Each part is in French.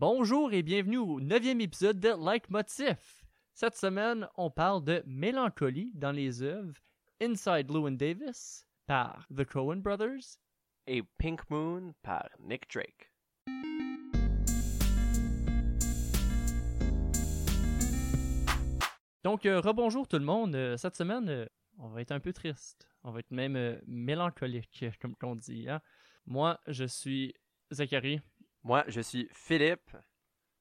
Bonjour et bienvenue au neuvième épisode de Like Motif. Cette semaine, on parle de mélancolie dans les œuvres Inside Llewyn Davis par The Coen Brothers et Pink Moon par Nick Drake. Donc, euh, rebonjour tout le monde. Euh, cette semaine, euh, on va être un peu triste. On va être même mélancolique, comme on dit. Hein? Moi, je suis Zachary. Moi, je suis Philippe.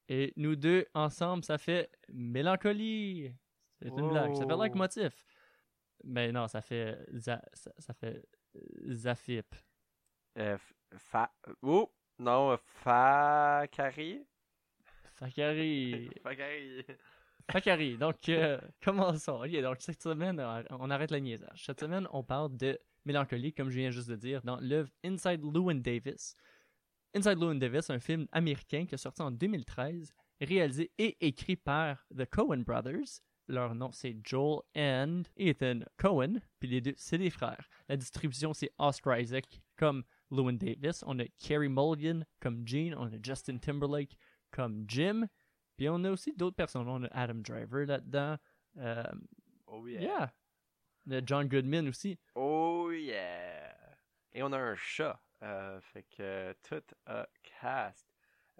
Et nous deux, ensemble, ça fait mélancolie. C'est une blague. Ça fait like motif. Mais non, ça fait za- ça, ça fait Zafip. Euh, fa... Oh! Non, euh, Fakari? Fakari. Fakari. Fakari. Donc, euh, commençons. Ok, donc, cette semaine, euh, on arrête le niaisage. Cette semaine, on parle de mélancolie, comme je viens juste de dire, dans l'œuvre Inside Llewyn Davis. Inside Llewyn Davis, un film américain qui est sorti en 2013, réalisé et écrit par The Coen Brothers. Leur nom, c'est Joel and Ethan Cohen. Puis les deux, c'est des frères. La distribution, c'est Oscar Isaac comme Llewyn Davis. On a Carey Mulligan comme Gene. On a Justin Timberlake comme Jim. Puis on a aussi d'autres personnes. On a Adam Driver là-dedans. Euh, Oh yeah. yeah. On a John Goodman aussi. Oh yeah. Et on a un chat. Euh, fait que tout a cast.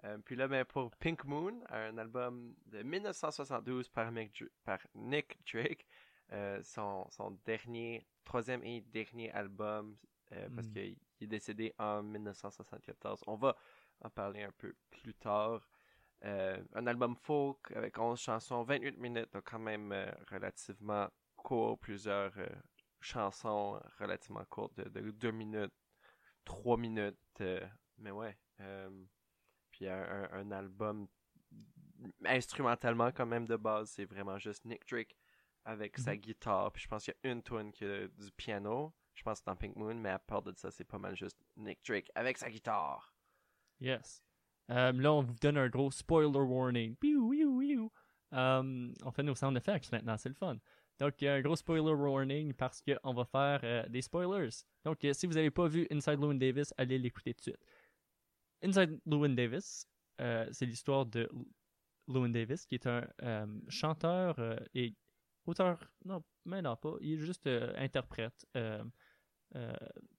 Euh, puis là, ben, pour Pink Moon, un album de 1972 par, Mick Dr- par Nick Drake, euh, son, son dernier, troisième et dernier album, euh, parce Mm. qu'il est décédé en 1974. On va en parler un peu plus tard. Euh, un album folk avec 11 chansons, 28 minutes, donc quand même euh, relativement court, plusieurs euh, chansons relativement courtes de 2 minutes, 3 minutes, euh, mais ouais. euh, puis un, un- un album instrumentalement quand même de base, c'est vraiment juste Nick Drake avec sa guitare. Puis je pense qu'il y a une tune qui a du piano. Je pense que c'est dans Pink Moon, mais à part de ça, c'est pas mal juste Nick Drake avec sa guitare. Yes. Euh, là, on vous donne un gros spoiler warning. Euh, on fait nos sound effects maintenant, c'est le fun. Donc, a un gros spoiler warning parce qu'on va faire euh, des spoilers. Donc, euh, si vous n'avez pas vu Inside Llewyn Davis, allez l'écouter tout de suite. Inside Llewyn Davis, euh, c'est l'histoire de Llewyn Davis, qui est un euh, chanteur euh, et auteur. Non, mais non, pas. Il est juste euh, interprète euh, euh,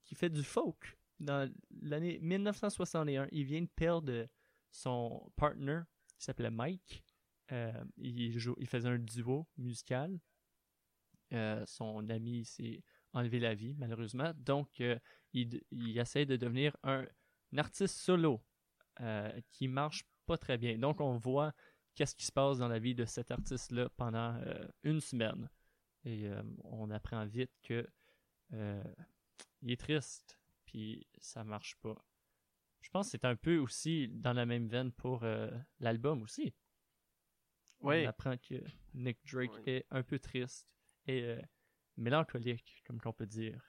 qui fait du folk. Dans l'année 1961, il vient de perdre son partner qui s'appelait Mike. Euh, il, jou- il faisait un duo musical. Euh, son ami s'est enlevé la vie, malheureusement. Donc, euh, il, il essaie de devenir un, un artiste solo euh, qui marche pas très bien. Donc, on voit qu'est-ce qui se passe dans la vie de cet artiste-là pendant une semaine. Et on apprend vite que il est triste, puis ça marche pas. Je pense que c'est un peu aussi dans la même veine pour l'album aussi. Oui. On apprend que Nick Drake est un peu triste et euh, mélancolique, comme qu'on peut dire.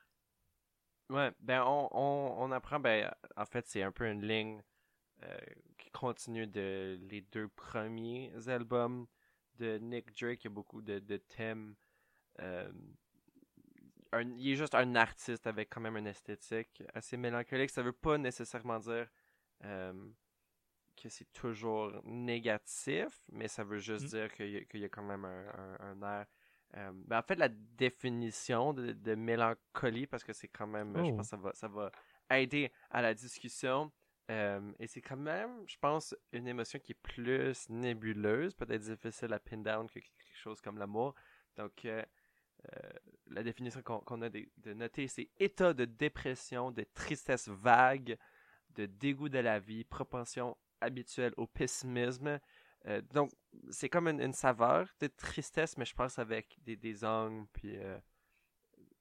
Ouais, ben on, on, on apprend, ben en fait c'est un peu une ligne euh, qui continue de les deux premiers albums de Nick Drake. Il y a beaucoup de, de thèmes. euh, un- il est juste un artiste avec quand même une esthétique assez mélancolique. Ça veut pas nécessairement dire euh, que c'est toujours négatif, mais ça veut juste Mm. dire qu'il y, a- qu'il y a quand même un, un, un air. Euh, ben, en fait, la définition de, de mélancolie, parce que c'est quand même, je Oh. pense que ça va, ça va aider à la discussion. euh, et c'est quand même, je pense, une émotion qui est plus nébuleuse, peut-être difficile à pin down que quelque chose comme l'amour. Donc, euh, la définition qu'on a de, de noter, c'est état de dépression, de tristesse vague, de dégoût de la vie, propension habituelle au pessimisme. Euh, donc, c'est comme une, une saveur de tristesse, mais je pense avec des, des angles, puis... euh,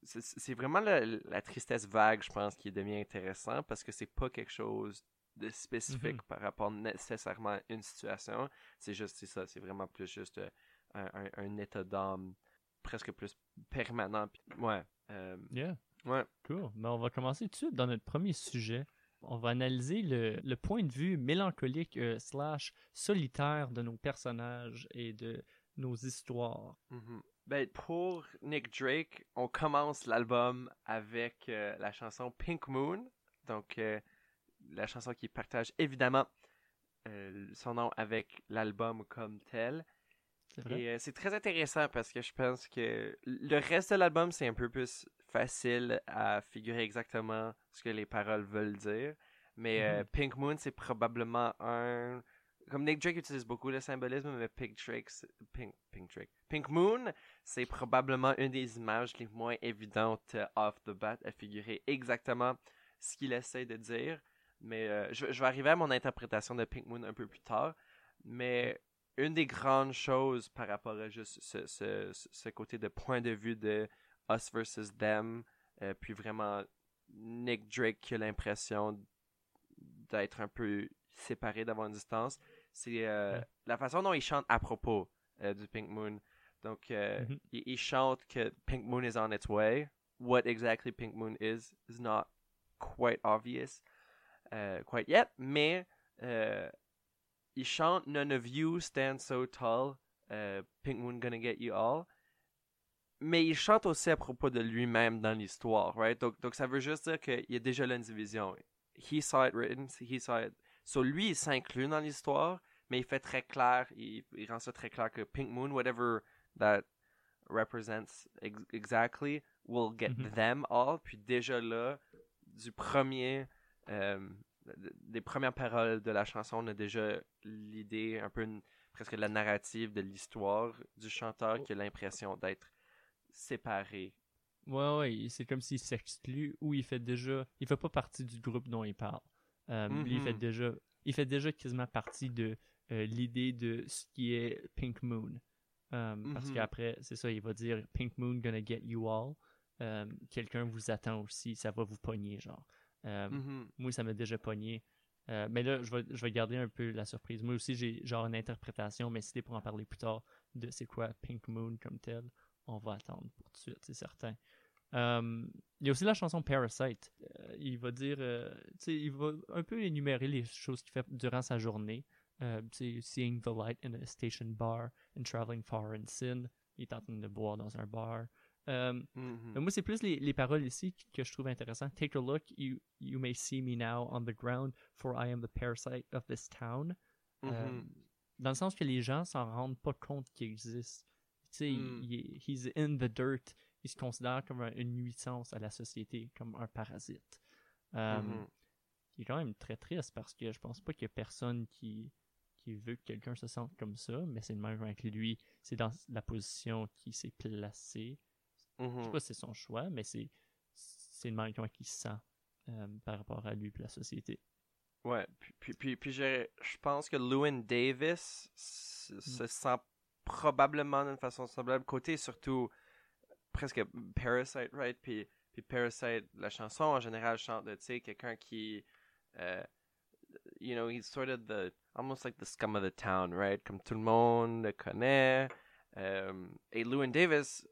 c'est vraiment la, la tristesse vague, je pense, qui devient intéressant parce que c'est pas quelque chose de spécifique Mhm. par rapport nécessairement à une situation. C'est juste, ça, c'est vraiment plus juste euh, un, un- un état d'âme presque plus permanent. Ouais. euh, Yeah. ouais. Cool. Ben, on va commencer tout de suite dans notre premier sujet. On va analyser le, le point de vue mélancolique euh, slash solitaire de nos personnages et de nos histoires. Mhm. Ben, pour Nick Drake, on commence l'album avec euh, la chanson Pink Moon. Donc, euh, la chanson qui partage évidemment son nom avec l'album comme tel. Et c'est très intéressant parce que je pense que le reste de l'album, c'est un peu plus facile à figurer exactement ce que les paroles veulent dire. Mais euh, Mhm. Pink Moon, c'est probablement un. Comme Nick Drake utilise beaucoup le symbolisme, mais Pink Drake, Pink, Pink Drake. Pink Moon, c'est probablement une des images les moins évidentes euh, off the bat à figurer exactement ce qu'il essaie de dire. Mais euh, je, je vais arriver à mon interprétation de Pink Moon un peu plus tard. Mais une des grandes choses par rapport à juste ce, ce, ce- ce côté de point de vue de us versus them, euh, puis vraiment Nick Drake qui a l'impression d'être un peu séparé, d'avoir une distance, c'est euh, Ouais. la façon dont il chante à propos euh, du Pink Moon. Donc, euh, Mhm. il, il chante que Pink Moon is on its way. What exactly Pink Moon is is not quite obvious uh, quite yet, mais euh, il chante None of you stand so tall, uh, Pink Moon gonna get you all. Mais il chante aussi à propos de lui-même dans l'histoire, right? Donc, donc ça veut juste dire qu'il y a déjà là une division. He saw it written, he saw it. So lui, il s'inclut dans l'histoire, mais il fait très clair, il, il rend ça très clair que Pink Moon, whatever that represents ex- exactly, will get Mhm. them all. Puis déjà là, du premier, euh, des premières paroles de la chanson, on a déjà l'idée, un peu une- presque la narrative de l'histoire du chanteur qui a l'impression d'être séparé. Ouais, ouais, c'est comme s'il s'exclut ou il fait déjà. Il fait pas partie du groupe dont il parle. Euh, Lui, il fait Mhm. déjà. Il fait déjà quasiment partie de euh, l'idée de ce qui est Pink Moon. Euh, Parce Mhm. qu'après, c'est ça, il va dire Pink Moon gonna get you all. Quelqu'un vous attend aussi, ça va vous pogner, genre. Mhm. Moi, ça m'a déjà pogné. Mais là, je vais, je vais garder un peu la surprise. Moi aussi, j'ai genre une interprétation, mais c'était pour en parler plus tard de c'est quoi Pink Moon comme tel, on va attendre pour tout de suite, c'est certain. Euh, il y a aussi la chanson Parasite. Euh, il va dire, euh, tu sais, il va un peu énumérer les choses qu'il fait durant sa journée. Euh, seeing the light in a station bar and traveling far in sin. Il est en train de boire dans un bar. Mhm. mais moi, c'est plus les, les paroles ici que- je trouve intéressantes. Take a look, you, you may see me now on the ground, for I am the parasite of this town. Euh, Mhm. dans le sens que les gens s'en rendent pas compte qu'il existe. Tu sais, Mm. il, est- he's in the dirt. Il se considère comme un- une nuisance à la société, comme un parasite. Euh, Mhm. qui est quand même très triste parce que je pense pas qu'il y a personne qui, qui veut que quelqu'un se sente comme ça, mais c'est le même avec lui. C'est dans la position qui s'est placé. Je sais Mhm. pas si c'est son choix, mais c'est c'est le même il se sent euh, par rapport à lui et la société. Ouais, puis, puis, puis, puis je, je pense que Lewin Davis se, se sent probablement d'une façon semblable. Côté surtout presque Parasite, right? Puis, puis Parasite, la chanson en général chante de, tu sais, quelqu'un qui, euh, you know, he's sort of the, almost like the scum of the town, right? Comme tout le monde le connaît. Euh, et Lewin Davis,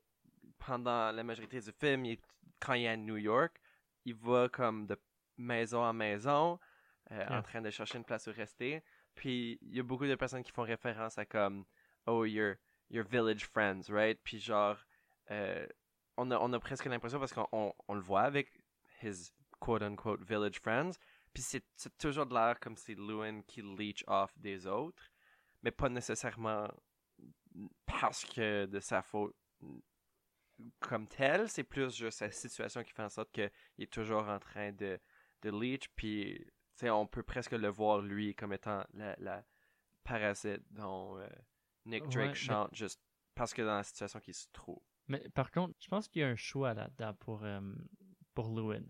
pendant la majorité du film, il quand il est à New York, il va comme de maison en maison, euh, en train de chercher une place où rester. Puis il y a beaucoup de personnes qui font référence à comme oh your your village friends, right? Puis genre euh, on a on a presque l'impression parce qu'on on, on le voit avec his quote unquote village friends. Puis c'est toujours de l'air comme c'est Lewin qui leech off des autres, mais pas nécessairement parce que de sa faute comme tel, c'est plus juste sa situation qui fait en sorte qu'il est toujours en train de, de leech, puis on peut presque le voir lui comme étant la, la parasite dont euh, Nick Ouais, Drake mais- chante juste parce que dans la situation qu'il se trouve. Mais par contre, je pense qu'il y a un choix là-dedans pour, euh, pour Lewin.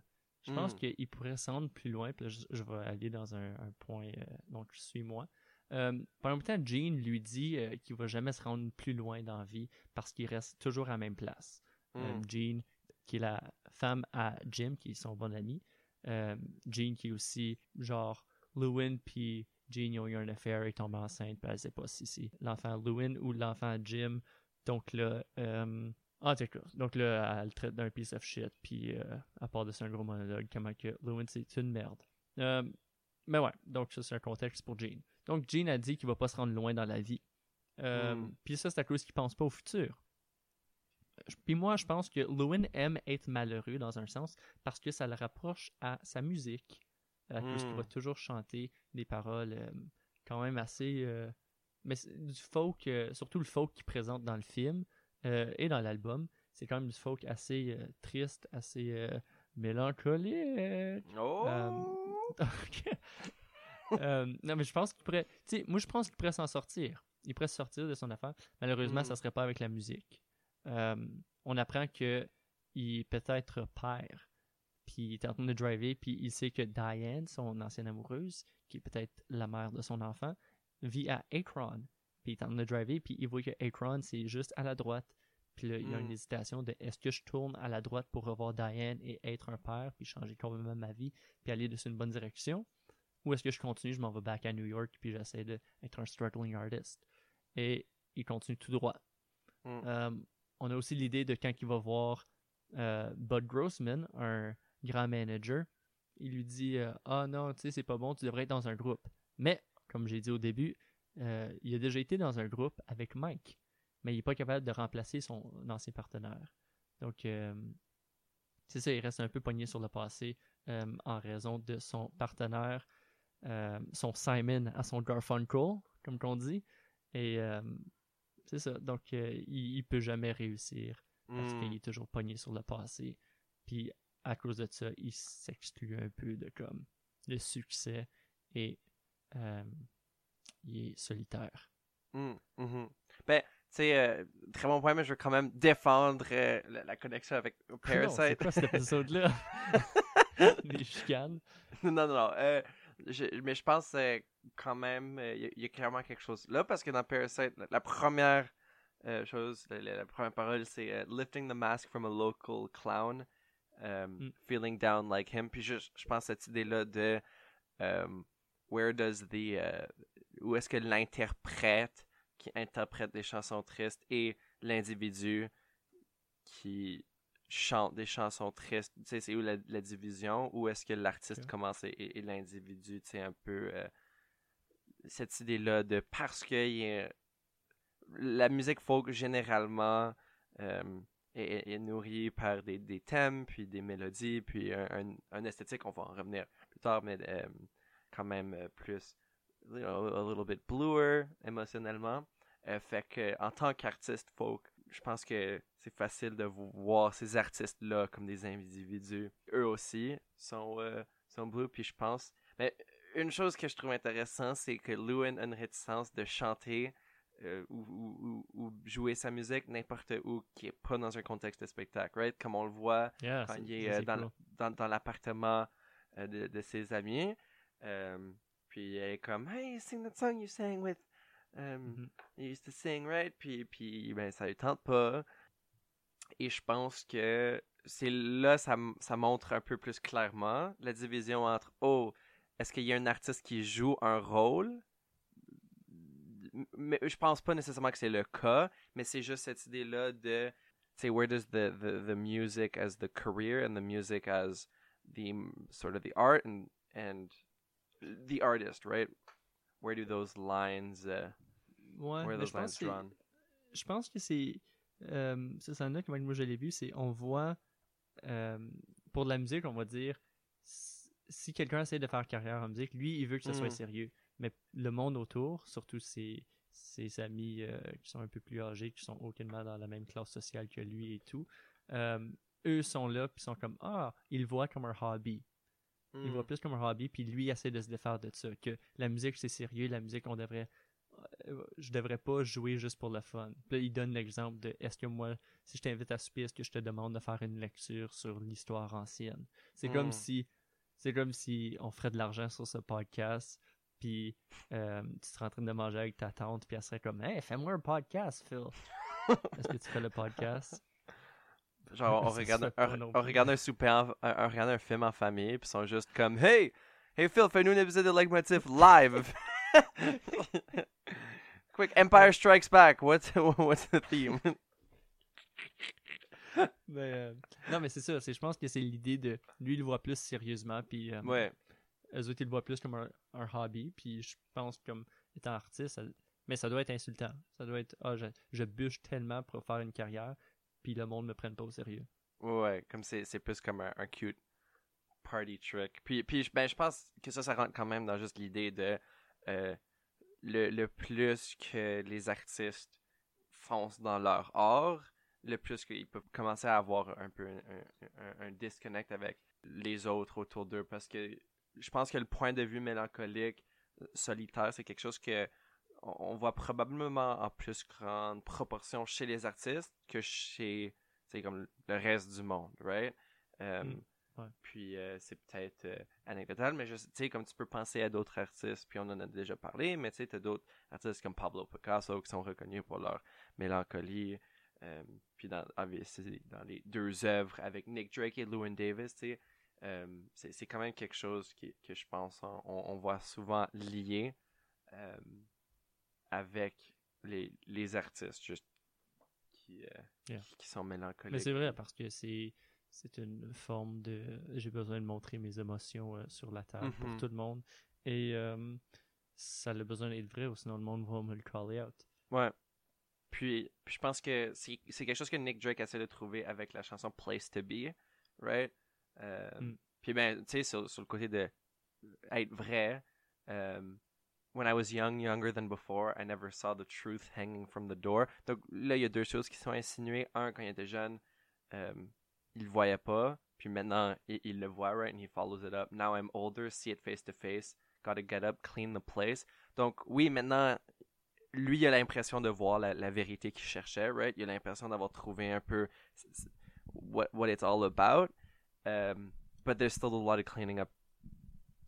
Je pense Mm. qu'il pourrait se rendre plus loin, puis là, je, je vais aller dans un, un point, euh, donc je suis moi. Euh, pendant temps, Jean lui dit euh, qu'il va jamais se rendre plus loin dans la vie parce qu'il reste toujours à la même place. Euh, Mm. Jean, qui est la femme à Jim, qui est son bon ami. Euh, Jean, qui est aussi genre Lewin, puis Jean, ont eu une affaire, ils tombent enceinte, puis elle sait pas si c'est l'enfant Lewin ou l'enfant Jim. Donc là, euh, en tout cas, donc là, elle le traite d'un piece of shit, puis euh, à part de ça, un gros monologue, comment que Lewin, c'est une merde. Euh, mais ouais, donc ça, c'est un contexte pour Jean. Donc Jean a dit qu'il va pas se rendre loin dans la vie. Euh, Mm. Puis ça, c'est à cause qu'il pense pas au futur. Puis moi, je pense que Lewin aime être malheureux dans un sens parce que ça le rapproche à sa musique. À cause qu'il Mm. va toujours chanter des paroles euh, quand même assez. euh, mais du folk, euh, surtout le folk qu'il présente dans le film et dans l'album. C'est quand même du folk assez triste, assez mélancolique. Oh! Non, mais je pense qu'il pourrait. Tu sais, moi, je pense qu'il pourrait s'en sortir. Il pourrait se sortir de son affaire. Malheureusement, Mm. ça serait pas avec la musique. On apprend que il peut-être père. Puis il est en train de driver, puis il sait que Diane, son ancienne amoureuse, qui est peut-être la mère de son enfant, vit à Akron. Puis il est en train de driver, puis il voit que Akron, c'est juste à la droite. Puis là, il y a une Mm. hésitation de est-ce que je tourne à la droite pour revoir Diane et être un père, puis changer complètement ma vie, puis aller dans une bonne direction? Ou est-ce que je continue, je m'en vais back à New York, puis j'essaie d'être un struggling artist? Et il continue tout droit. Mm. Euh, on a aussi l'idée de quand il va voir euh, Bud Grossman, un grand manager, il lui dit euh, Ah non, tu sais, c'est pas bon, tu devrais être dans un groupe. Mais, comme j'ai dit au début, euh, il a déjà été dans un groupe avec Mike, mais il n'est pas capable de remplacer son ancien partenaire. Donc, euh, c'est ça, il reste un peu pogné sur le passé en raison de son partenaire, son Simon à son Garfunkel, comme qu'on dit. Et c'est ça, donc il, il peut jamais réussir parce Hmm. qu'il est toujours pogné sur le passé. Puis à cause de ça, il s'exclut un peu de comme le succès et euh, il est solitaire. Mm, mhm. Ben, tu sais, euh, très bon point, mais je veux quand même défendre euh, la, la connexion avec Non, c'est Parasite. quoi cet épisode-là? Des chicanes. non, non, non. je- mais je pense quand même, il y, a- il y a clairement quelque chose là, parce que dans Parasite, la, la première chose, la, première parole, c'est lifting the mask from a local clown, um, Mm. feeling down like him. Puis je, je pense à cette idée-là de um, where does the, euh, où est-ce que l'interprète qui interprète des chansons tristes et l'individu qui chante des chansons tristes, tu sais, c'est où la, la division, où est-ce que l'artiste commence et, et l'individu, tu sais, un peu euh, cette idée-là de parce que la musique folk généralement euh, est, est nourrie par des, des thèmes, puis des mélodies, puis un, un, esthétique, on va en revenir plus tard, mais euh, quand même euh, plus you know, a little bit bluer émotionnellement. Euh, fait que en tant qu'artiste folk, je pense que c'est facile de voir ces artistes-là comme des individus. Eux aussi sont, euh, sont blue, puis je pense. Mais une chose que je trouve intéressante, c'est que Lewin a une réticence de chanter euh, ou, ou, ou- ou jouer sa musique n'importe où qui est pas dans un contexte de spectacle, right? Comme on le voit Yeah, quand il est euh, dans, cool. dans, dans l'appartement euh, de, de ses amis. Euh, puis il est comme Hey, sing that song you sang with. Um, Mhm. You used to sing, right? Puis, puis ben, ça lui tente pas. Et je pense que c'est là ça, ça montre un peu plus clairement la division entre Oh, est-ce qu'il y a un artiste qui joue un rôle? Mais je pense pas nécessairement que c'est le cas, mais c'est juste cette idée-là de say where does the, the the music as the career and the music as the sort of the art and and the artist right? Where do those lines uh, Ouais, where are those lines drawn? je pense que c'est euh, ce scène-là moi je l'ai vu, c'est on voit euh, pour de la musique, on va dire si- quelqu'un essaie de faire carrière en musique, lui il veut que ce soit Mm. sérieux, mais le monde autour, surtout ses, ses amis euh, qui sont un peu plus âgés, qui sont aucunement dans la même classe sociale que lui et tout, euh, eux sont là puis sont comme ah ils voient comme un hobby, il Mm. voit plus comme un hobby, puis lui essaie de se défaire de ça, que la musique c'est sérieux, la musique on devrait, euh, je devrais pas jouer juste pour le fun. Puis là, il donne l'exemple de, est-ce que moi, si je t'invite à souper, est-ce que je te demande de faire une lecture sur l'histoire ancienne? C'est comme Mm. si, c'est comme si on ferait de l'argent sur ce podcast, puis euh, tu serais en train de manger avec ta tante, puis elle serait comme, hey, fais-moi un podcast, Phil. est-ce que tu fais le podcast? genre on regarde un, on regarde un souper en- un, un- regarde un film en famille puis ils sont juste comme hey hey Phil fais-nous un épisode de Leitmotiv live quick Empire Strikes Back what's what's the theme? Mais, euh, non, mais c'est ça, je pense que c'est l'idée de, lui, il le voit plus sérieusement, puis euh, ouais eux autres, ils le voient plus comme un, hobby, puis je pense comme étant artiste, mais ça doit être insultant. Ça doit être, ah, je, je bûche tellement pour faire une carrière, puis le monde me prenne pas au sérieux. Ouais, comme c'est, c'est plus comme un, cute party trick. Puis, puis ben, je pense que ça, ça rentre quand même dans juste l'idée de euh, le, le plus que les artistes foncent dans leur art, le plus qu'ils peuvent commencer à avoir un peu un, un, un disconnect avec les autres autour d'eux. Parce que je pense que le point de vue mélancolique, solitaire, c'est quelque chose que on voit probablement en plus grande proportion chez les artistes que chez c'est comme le reste du monde, right? Euh, Mm, ouais. Puis euh, c'est peut-être euh, anecdotal, mais sais, comme tu peux penser à d'autres artistes, puis on en a déjà parlé, mais tu sais, t'as d'autres artistes comme Pablo Picasso qui sont reconnus pour leur mélancolie. euh, puis dans, dans les deux œuvres avec Nick Drake et Llewyn Davis, tu sais, euh, c'est quand même quelque chose qui, que je pense on, on voit souvent lié euh, avec les, les artistes juste qui, euh, Yeah. qui, qui sont mélancoliques. Mais c'est vrai parce que c'est c'est une forme de j'ai besoin de montrer mes émotions euh, sur la table pour Mhm. tout le monde et ça a besoin d'être vrai ou sinon le monde va me le caller out. Ouais. Puis, puis je pense que c'est c'est quelque chose que Nick Drake essaie de trouver avec la chanson Place to Be, right? Euh, Mm. Puis ben, tu sais, sur, sur le côté de être vrai, um, when I was young, younger than before, I never saw the truth hanging from the door. Donc là, il y a deux choses qui sont insinuées. Un, quand il était jeune, um, il le voyait pas. Puis maintenant, il, il le voit, right? And he follows it up. Now I'm older, see it face to face. Gotta get up, clean the place. Donc oui, maintenant, lui, il a l'impression de voir la, la vérité qu'il cherchait, right? Il a l'impression d'avoir trouvé un peu what, what it's all about. Um, but there's still a lot of cleaning up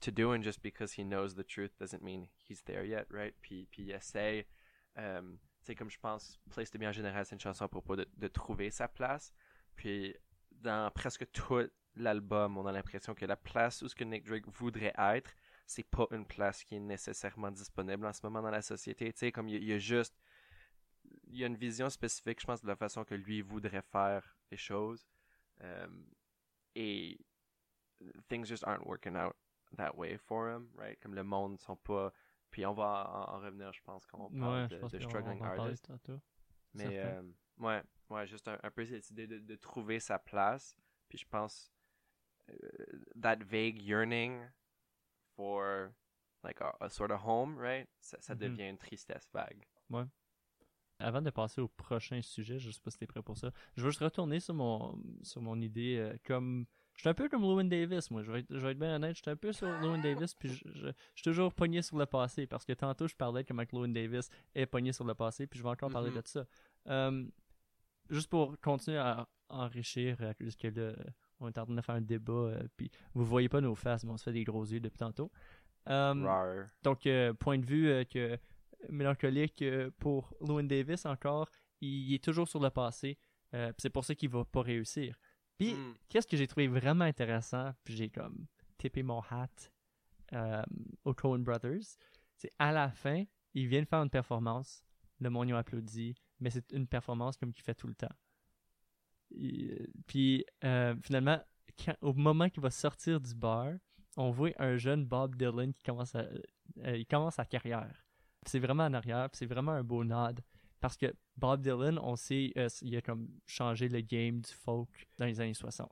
to do, and just because he knows the truth doesn't mean he's there yet, right? Puis, puis il um, sais, comme je pense, Place to Be en général, c'est une chanson à propos de, de trouver sa place. Puis dans presque tout l'album, on a l'impression que la place où ce que Nick Drake voudrait être, c'est pas une place qui est nécessairement disponible en ce moment dans la société. Tu sais, comme il y, a- il y a juste. Il y a une vision spécifique, je pense, de la façon que lui voudrait faire les choses. Um, et things just aren't working out that way for him, right? Comme le monde sont pas. Puis on va en, en revenir, je pense, quand on parle Ouais, de, de qu'on struggling artist. Mais euh, ouais, ouais, juste un, un peu cette idée de, de trouver sa place. Puis je pense euh, that vague yearning for like a, a sort of home, right? Ça, ça Mhm. devient une tristesse vague. Avant de passer au prochain sujet, je sais pas si t'es prêt pour ça. Je veux juste retourner sur mon sur mon idée euh, comme je suis un peu comme Llewyn Davis, moi. Je vais être, je vais être bien honnête, je suis un peu sur Llewyn Davis, puis je, je, je suis toujours pogné sur le passé, parce que tantôt je parlais comment que Llewyn Davis est pogné sur le passé, puis je vais encore parler Mhm. de ça. Euh, juste pour continuer à enrichir, euh, là, on est en train de faire un débat, puis vous voyez pas nos faces, mais on se fait des gros yeux depuis tantôt. Rar. donc, euh, point de vue euh, que mélancolique euh, pour Llewyn Davis encore, il est toujours sur le passé. euh, c'est pour ça qu'il va pas réussir. Puis, Mm. qu'est-ce que j'ai trouvé vraiment intéressant, puis j'ai comme tippé mon hat euh, aux Coen Brothers, c'est à la fin, ils viennent faire une performance, le monde y a applaudi, mais c'est une performance comme qu'il fait tout le temps. Et, puis, euh, finalement, quand- au moment qu'il va sortir du bar, on voit un jeune Bob Dylan qui commence à, euh, il commence sa carrière. C'est vraiment en arrière, c'est vraiment un beau nod. Parce que Bob Dylan, on sait, euh, il a comme changé le game du folk dans les années 60.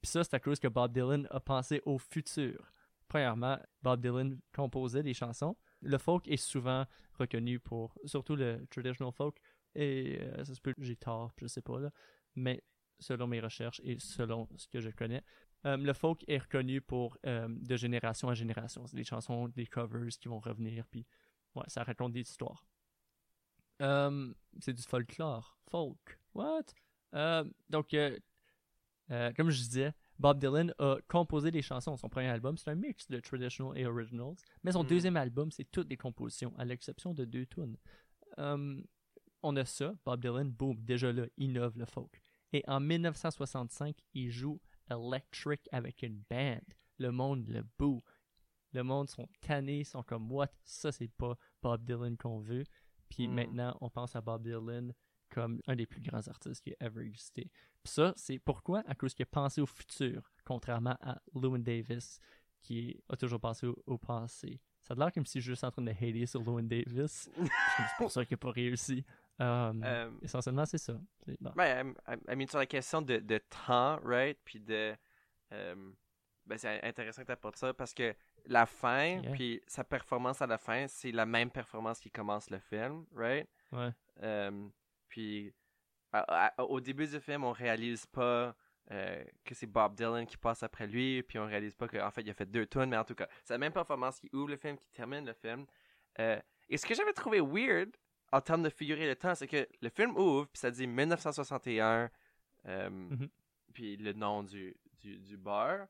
Puis ça, c'est à cause que Bob Dylan a pensé au futur. Premièrement, Bob Dylan composait des chansons. Le folk est souvent reconnu pour, surtout le traditional folk, et euh, ça se peut j'ai tort, je sais pas là, mais selon mes recherches et selon ce que je connais, euh, le folk est reconnu pour de génération en génération. C'est des chansons, des covers qui vont revenir, puis ouais, ça raconte des histoires. Euh, c'est du folklore. Folk. What? Euh, donc, euh, euh, comme je disais, Bob Dylan a composé des chansons. Son premier album, c'est un mix de traditional et originals. Mais son Mm. deuxième album, c'est toutes des compositions, à l'exception de deux tunes. Euh, on a ça, Bob Dylan, boum, déjà là, innove le folk. Et en 1965, il joue Electric avec une band. Le monde le boue. Le monde sont tannés, sont comme what, ça c'est pas Bob Dylan qu'on veut. Puis Mm. maintenant, on pense à Bob Dylan comme un des plus grands artistes qui a ever existé. Puis ça, c'est pourquoi? À cause qu'il a pensé au futur, contrairement à Llewyn Davis, qui a toujours pensé au, au passé. Ça a l'air comme si je suis juste en train de hater sur Llewyn Davis. c'est pour ça qu'il n'a pas réussi. Euh, Euh, essentiellement, c'est ça. Bon. Ouais, I, I- I mean, sur la question de, de temps, right? Puis de. euh, ben, c'est intéressant que tu apportes ça parce que la fin, Yeah. puis sa performance à la fin, c'est la même performance qui commence le film, right? Ouais. Euh, puis à- à- au début du film, on réalise pas euh, que c'est Bob Dylan qui passe après lui, puis on réalise pas qu'en fait il a fait deux tunes, mais en tout cas, c'est la même performance qui ouvre le film, qui termine le film. Euh, et ce que j'avais trouvé weird en termes de figurer le temps, c'est que le film ouvre, puis ça dit 1961, euh, Mhm. puis le nom du, du, du bar.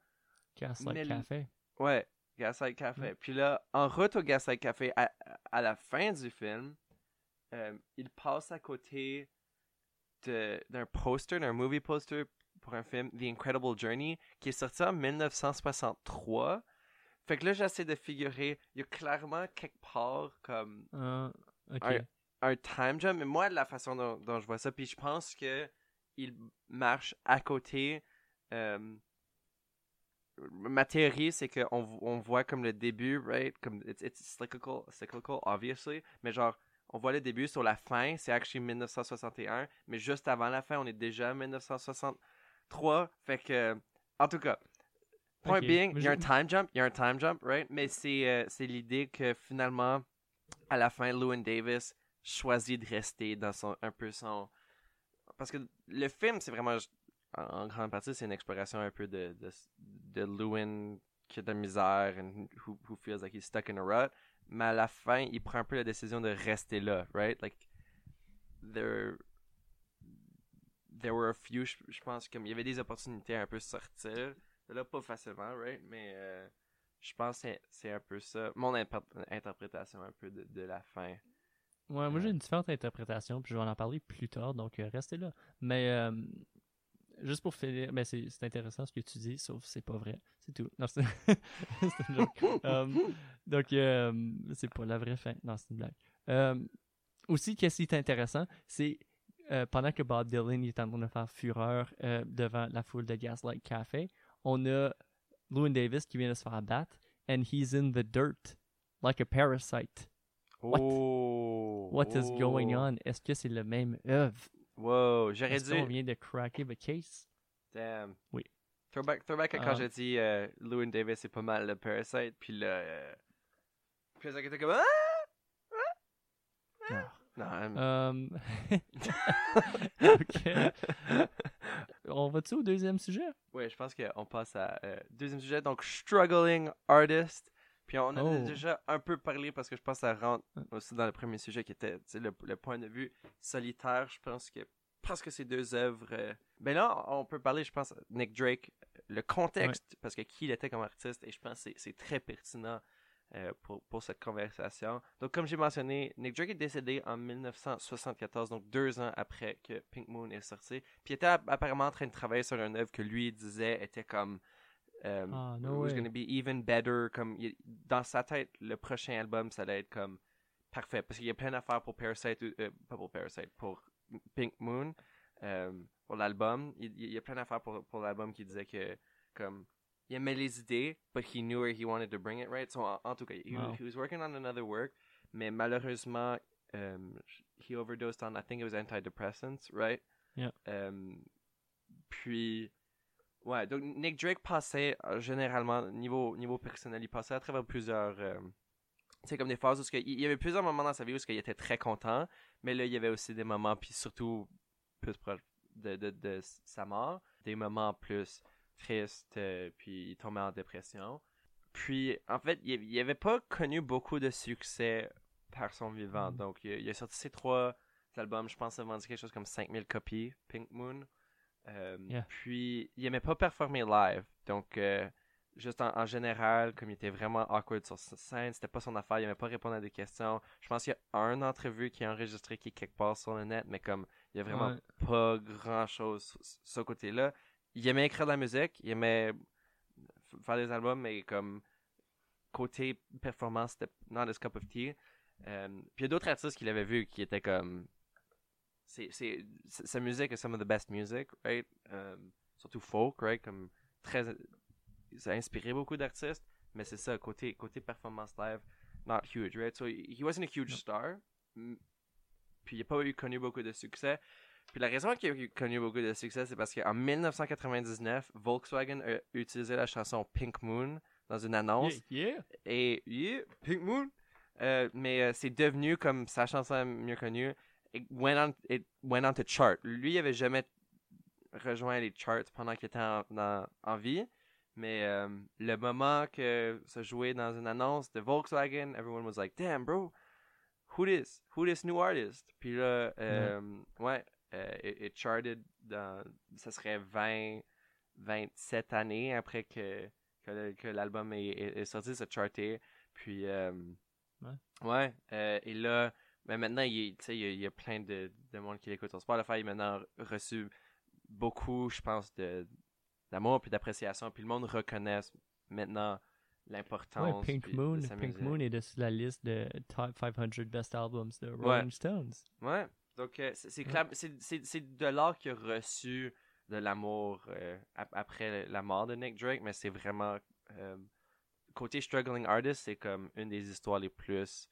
Gaslight Mais Café. Ouais, Gaslight Café. Ouais. Puis là, en route au Gaslight Café, à, à la fin du film, euh, il passe à côté de- d'un poster, d'un movie poster pour un film, The Incredible Journey, qui est sorti en 1963. Fait que là, j'essaie de figurer, il y a clairement quelque part comme ok. un, un time jump, mais moi, de la façon dont, dont je vois ça, puis je pense que il marche à côté. euh, ma théorie, c'est qu'on on voit comme le début, right? Comme it's, it's cyclical, cyclical, obviously, mais genre, on voit le début sur la fin, c'est actually 1961, mais juste avant la fin, on est déjà en 1963. Fait que, en tout cas, point being, il y a un time jump, il y a un time jump, right? Mais c'est euh, c'est l'idée que finalement, à la fin, Lewin Davis choisit de rester dans son un peu son parce que le film c'est vraiment en, en grande partie c'est une exploration un peu de de, de Lewin qui a de la misère and who, who feels like he's stuck in a rut. Mais à la fin il prend un peu la décision de rester là right? Like there there were a few je je pense comme il y avait des opportunités à un peu sortir là pas facilement right? Mais euh, je pense que c'est- un peu ça. Mon interprétation un peu de, de la fin. Ouais, moi j'ai une différente interprétation, puis je vais en parler plus tard, donc euh, restez là. Mais euh, juste pour finir, mais c'est c'est intéressant ce que tu dis, sauf c'est pas vrai. C'est tout. Non, c'est une joke. Euh, donc, euh, c'est pas la vraie fin. Non, c'est une blague. Euh, aussi, qu'est-ce qui est intéressant, c'est euh, pendant que Bob Dylan est en train de faire fureur euh, devant la foule de Gaslight Café, on a Lewin Davis qui vient de se faire abattre, and he's in the dirt, like a parasite. What? Oh, What is going oh. on? Est-ce que c'est le même œuvre? Wow, j'aurais dû. qu'on vient de cracker the case? Damn. Oui. Throwback, throwback à quand Ah. j'ai dit euh, Lewin Davis c'est pas mal le Parasite, puis là. Euh... Puis ça était comme. Ah! Ah. Non, I'm- Um, ok. On va-tu au deuxième sujet? Ouais, je pense qu'on passe à euh, deuxième sujet. Donc, struggling artist. Puis on en a Oh. déjà un peu parlé parce que je pense que ça rentre aussi dans le premier sujet qui était le, le point de vue solitaire. Je pense que presque ces deux œuvres. euh, Ben là, on peut parler, je pense, Nick Drake, le contexte, parce que qui il était comme artiste, et je pense que c'est- très pertinent euh, pour, pour cette conversation. Donc, comme j'ai mentionné, Nick Drake est décédé en 1974, donc deux ans après que Pink Moon est sorti. Puis il était app- apparemment en train de travailler sur une œuvre que lui disait était comme. Euh, Ah, it no was way. gonna be even better. Comme, il- dans sa tête, le prochain album, ça allait être comme parfait. Parce qu'il y a plein d'affaires pour Parasite, euh, pas pour Parasite, pour Pink Moon, euh, pour l'album. Il, il y a plein d'affaires pour, pour l'album qui disait que, comme, il aimait les idées, but he knew where he wanted to bring it, right? So, en, en tout cas, he, Wow. he was working on another work, mais malheureusement, um, he overdosed on, I think it was antidepressants, right? Yeah. Um, puis, ouais, donc Nick Drake passait, euh, généralement, niveau, niveau personnel, il passait à travers plusieurs... euh, tu sais, comme des phases où il y avait plusieurs moments dans sa vie où qu'il était très content, mais là, il y avait aussi des moments, puis surtout plus proche de, de, de sa mort, des moments plus tristes, euh, puis il tombait en dépression. Puis, en fait, il il avait pas connu beaucoup de succès par son vivant. Mm. Donc, il a, il a sorti ses trois albums, je pense, il a vendu quelque chose comme 5000 copies, Pink Moon. Euh, Yeah. Puis, il aimait pas performer live. Donc, euh, juste en, en général, comme il était vraiment awkward sur sa scène, c'était pas son affaire, il aimait pas répondre à des questions. Je pense qu'il y a un entrevue qui est enregistré qui est quelque part sur le net, mais comme il y a vraiment Ouais. pas grand chose sur ce côté-là. Il aimait écrire de la musique, il aimait faire des albums, mais comme côté performance, c'était not his cup of tea. Euh, puis il y a d'autres artistes qu'il avait vus qui étaient comme. C'est, c'est, sa musique est some of the best music, right? Euh, surtout folk, right? Comme très. Ça a inspiré beaucoup d'artistes, mais c'est ça, côté, côté performance live, not huge, right? So he wasn't a huge star. Puis il n'a pas eu connu beaucoup de succès. Puis la raison qu'il a connu beaucoup de succès, c'est parce qu'en 1999, Volkswagen a utilisé la chanson Pink Moon dans une annonce. Yeah, yeah. Et yeah, Pink Moon. Euh, mais euh, c'est devenu comme sa chanson la mieux connue. It went on, it went on to chart. Lui, il avait jamais rejoint les charts pendant qu'il était en, dans- en vie. Mais euh, le moment que ça jouait dans une annonce de Volkswagen, everyone was like, damn, bro, who this? Who this new artist? Puis là, euh, ouais, euh, it, it charted dans, ça serait 20, 27 années après que, que, l'album est, est- sorti, ça charté. Puis, euh, Ouais. ouais, euh, et là, ben maintenant, il, y, a, il y a plein de, de monde qui l'écoute sur Spotify. Il a maintenant reçu beaucoup, je pense, de d'amour puis d'appréciation. Puis le monde reconnaît maintenant l'importance. Ouais, Pink puis Moon, de sa Pink musique. Moon est sur la liste de Top 500 Best Albums de Rolling Stones. Ouais. Donc, euh, c'est c'est de l'art qui a reçu de l'amour euh, ap- après la mort de Nick Drake, mais c'est vraiment. euh, côté struggling artist, c'est comme une des histoires les plus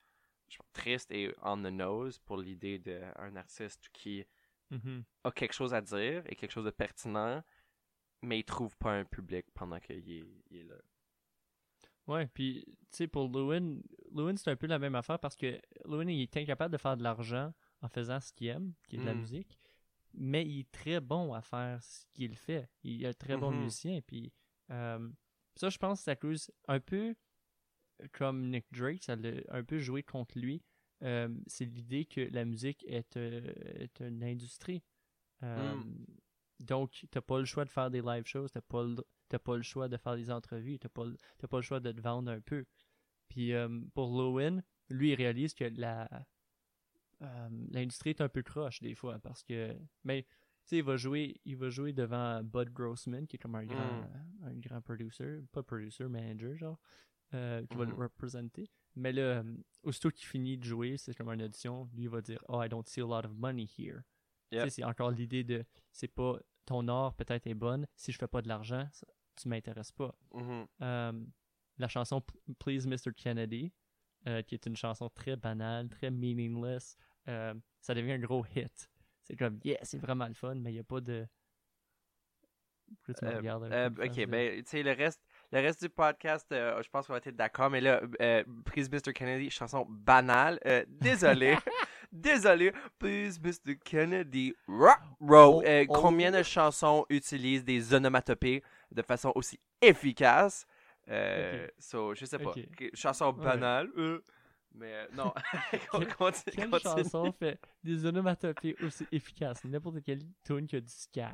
je pense, tristes et on the nose pour l'idée d'un artiste qui Mhm. a quelque chose à dire et quelque chose de pertinent, mais il trouve pas un public pendant qu'il est, il est là. Ouais, puis tu sais, pour Lewin, Lewin c'est un peu la même affaire parce que Lewin il est incapable de faire de l'argent en faisant ce qu'il aime, qui est de la Mm. musique, mais il est très bon à faire ce qu'il fait. Il est un très bon Mhm. musicien, puis euh, ça, je pense que ça cause un peu comme Nick Drake, ça l'a un peu joué contre lui. Euh, c'est l'idée que la musique est, euh, est une industrie. Euh, Mm. Donc, t'as pas le choix de faire des live shows, t'as pas le, t'as pas le choix de faire des entrevues, t'as pas, le- t'as pas le choix de te vendre un peu. Puis pour Lowen, lui, il réalise que la l'industrie est un peu croche des fois parce que, mais tu sais, il va jouer, il va jouer devant Bud Grossman qui est comme un grand, un grand producer, pas producer, manager genre, euh, qui va le Mhm. représenter. Mais là, euh, aussitôt qu'il finit de jouer, c'est comme une audition, lui va dire, oh, I don't see a lot of money here. Tu Yep. sais, c'est encore l'idée de, c'est pas ton art peut-être est bonne, si je fais pas de l'argent, tu m'intéresses pas. Mhm. Euh, la chanson Please Mr. Kennedy, euh, qui est une chanson très banale, très meaningless, euh, ça devient un gros hit. C'est comme, yeah, c'est vraiment le fun, mais il n'y a pas de. Pourquoi tu me regardes ok, de- ben, tu sais, le reste, le reste du podcast, euh, je pense qu'on va être d'accord, mais là, euh, Please Mr. Kennedy, chanson banale. Euh, désolé. désolé. Please Mr. Kennedy. Rock, row. Oh, Euh, oh. Combien de chansons utilisent des onomatopées de façon aussi efficace? Euh, so, je sais pas. Chanson banale. mais euh, non. Quelle- Continue, Quelle continue. chanson fait des onomatopées aussi efficaces? N'importe quelle tune qui a du scat.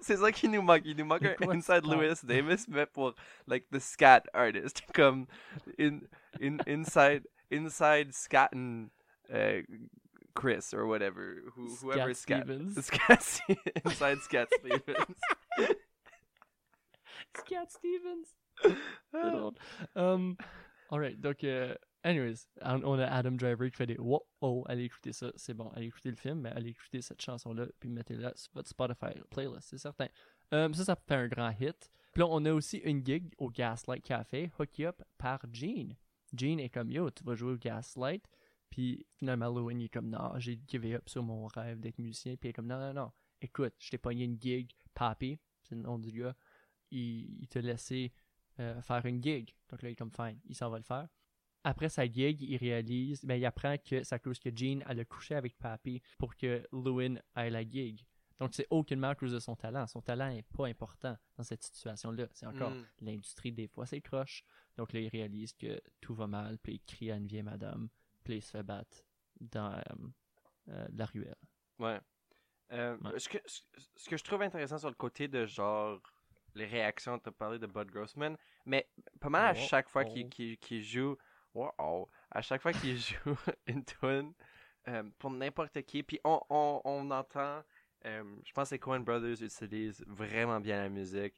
C'est ça qui nous manque. Il nous manque un Inside? Lewis Davis, mais pour like the scat artist. Comme in, in, inside inside scat and uh, Chris or whatever. Who, whoever Scat scat. Stevens. Scat inside Scat Stevens. Scat Stevens. Um, alright, donc, euh, anyways, on a Adam Driver qui fait des wow, oh, allez écouter ça, c'est bon, allez écouter le film, mais allez écouter cette chanson-là, puis mettez-la sur votre Spotify playlist, c'est certain. Um, ça, ça fait un grand hit. Puis là, on a aussi une gig au Gaslight Café, hooked up par Gene. Gene est comme, yo, tu vas jouer au Gaslight. Puis finalement, Lowen, est comme, non, j'ai givé up sur mon rêve d'être musicien. Puis il est comme, non, non, non, écoute, je t'ai pogné une gig, Papi, c'est le nom du gars. Il, il t'a laissé euh, faire une gig. Donc là, il est comme, fine, il s'en va le faire. Après sa gig, il réalise, ben, il apprend que à cause que Jean a couché avec Papi pour que Lewin ait la gig. Donc c'est aucunement à cause de son talent. Son talent n'est pas important dans cette situation-là. C'est encore Mm. l'industrie, des fois, c'est croche. Donc là, il réalise que tout va mal, puis il crie à une vieille madame, puis il se fait battre dans euh, euh, la ruelle. Ouais. Euh, Ouais. Ce, que, ce- ce que je trouve intéressant sur le côté de genre les réactions, tu as parlé de Bud Grossman, mais pas mal à Wow. chaque fois Oh. qu'il qu'il joue, wow, à chaque fois qu'il joue une tune euh, pour n'importe qui, puis on, on, on entend, euh, je pense que les Coen Brothers utilisent vraiment bien la musique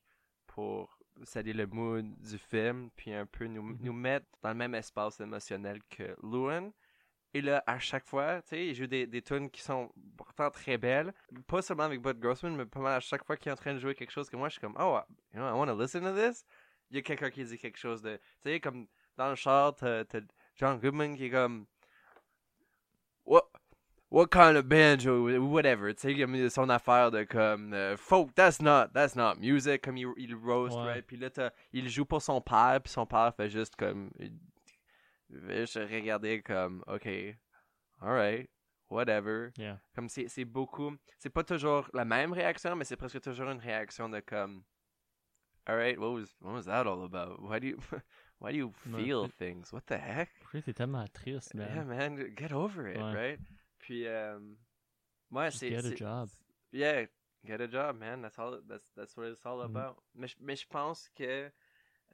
pour saluer le mood du film, puis un peu nous, Mhm. nous mettre dans le même espace émotionnel que Lewin. Et là, à chaque fois, tu sais, il joue des, des tunes qui sont pourtant très belles. Pas seulement avec Bud Grossman, mais pas mal à chaque fois qu'il est en train de jouer quelque chose que moi, je suis comme, oh, you know, I want to listen to this? Il y a quelqu'un qui dit quelque chose de. Tu sais, comme dans le char, t'as t'as John Goodman qui est comme. What, what kind of banjo, whatever. Tu sais, son affaire de comme euh, folk, that's not, that's not music. Comme il, il roast, Ouais. right? Puis là, t'as- il joue pour son père, puis son père fait juste comme. juste regarder comme, ok, alright, whatever. Yeah. Comme c'est c'est beaucoup. C'est pas toujours la même réaction, mais c'est presque toujours une réaction de comme. Alright, what was, what was that all about? Why do you, why do you feel things? What the heck? Pourquoi t'es tellement triste, man? Yeah, man, get over it, Ouais. right? Puis, euh, ouais, Just c'est. get a job. Yeah, get a job, man. That's all. That's that's what it's all Mhm. about. Mais je- mais je pense que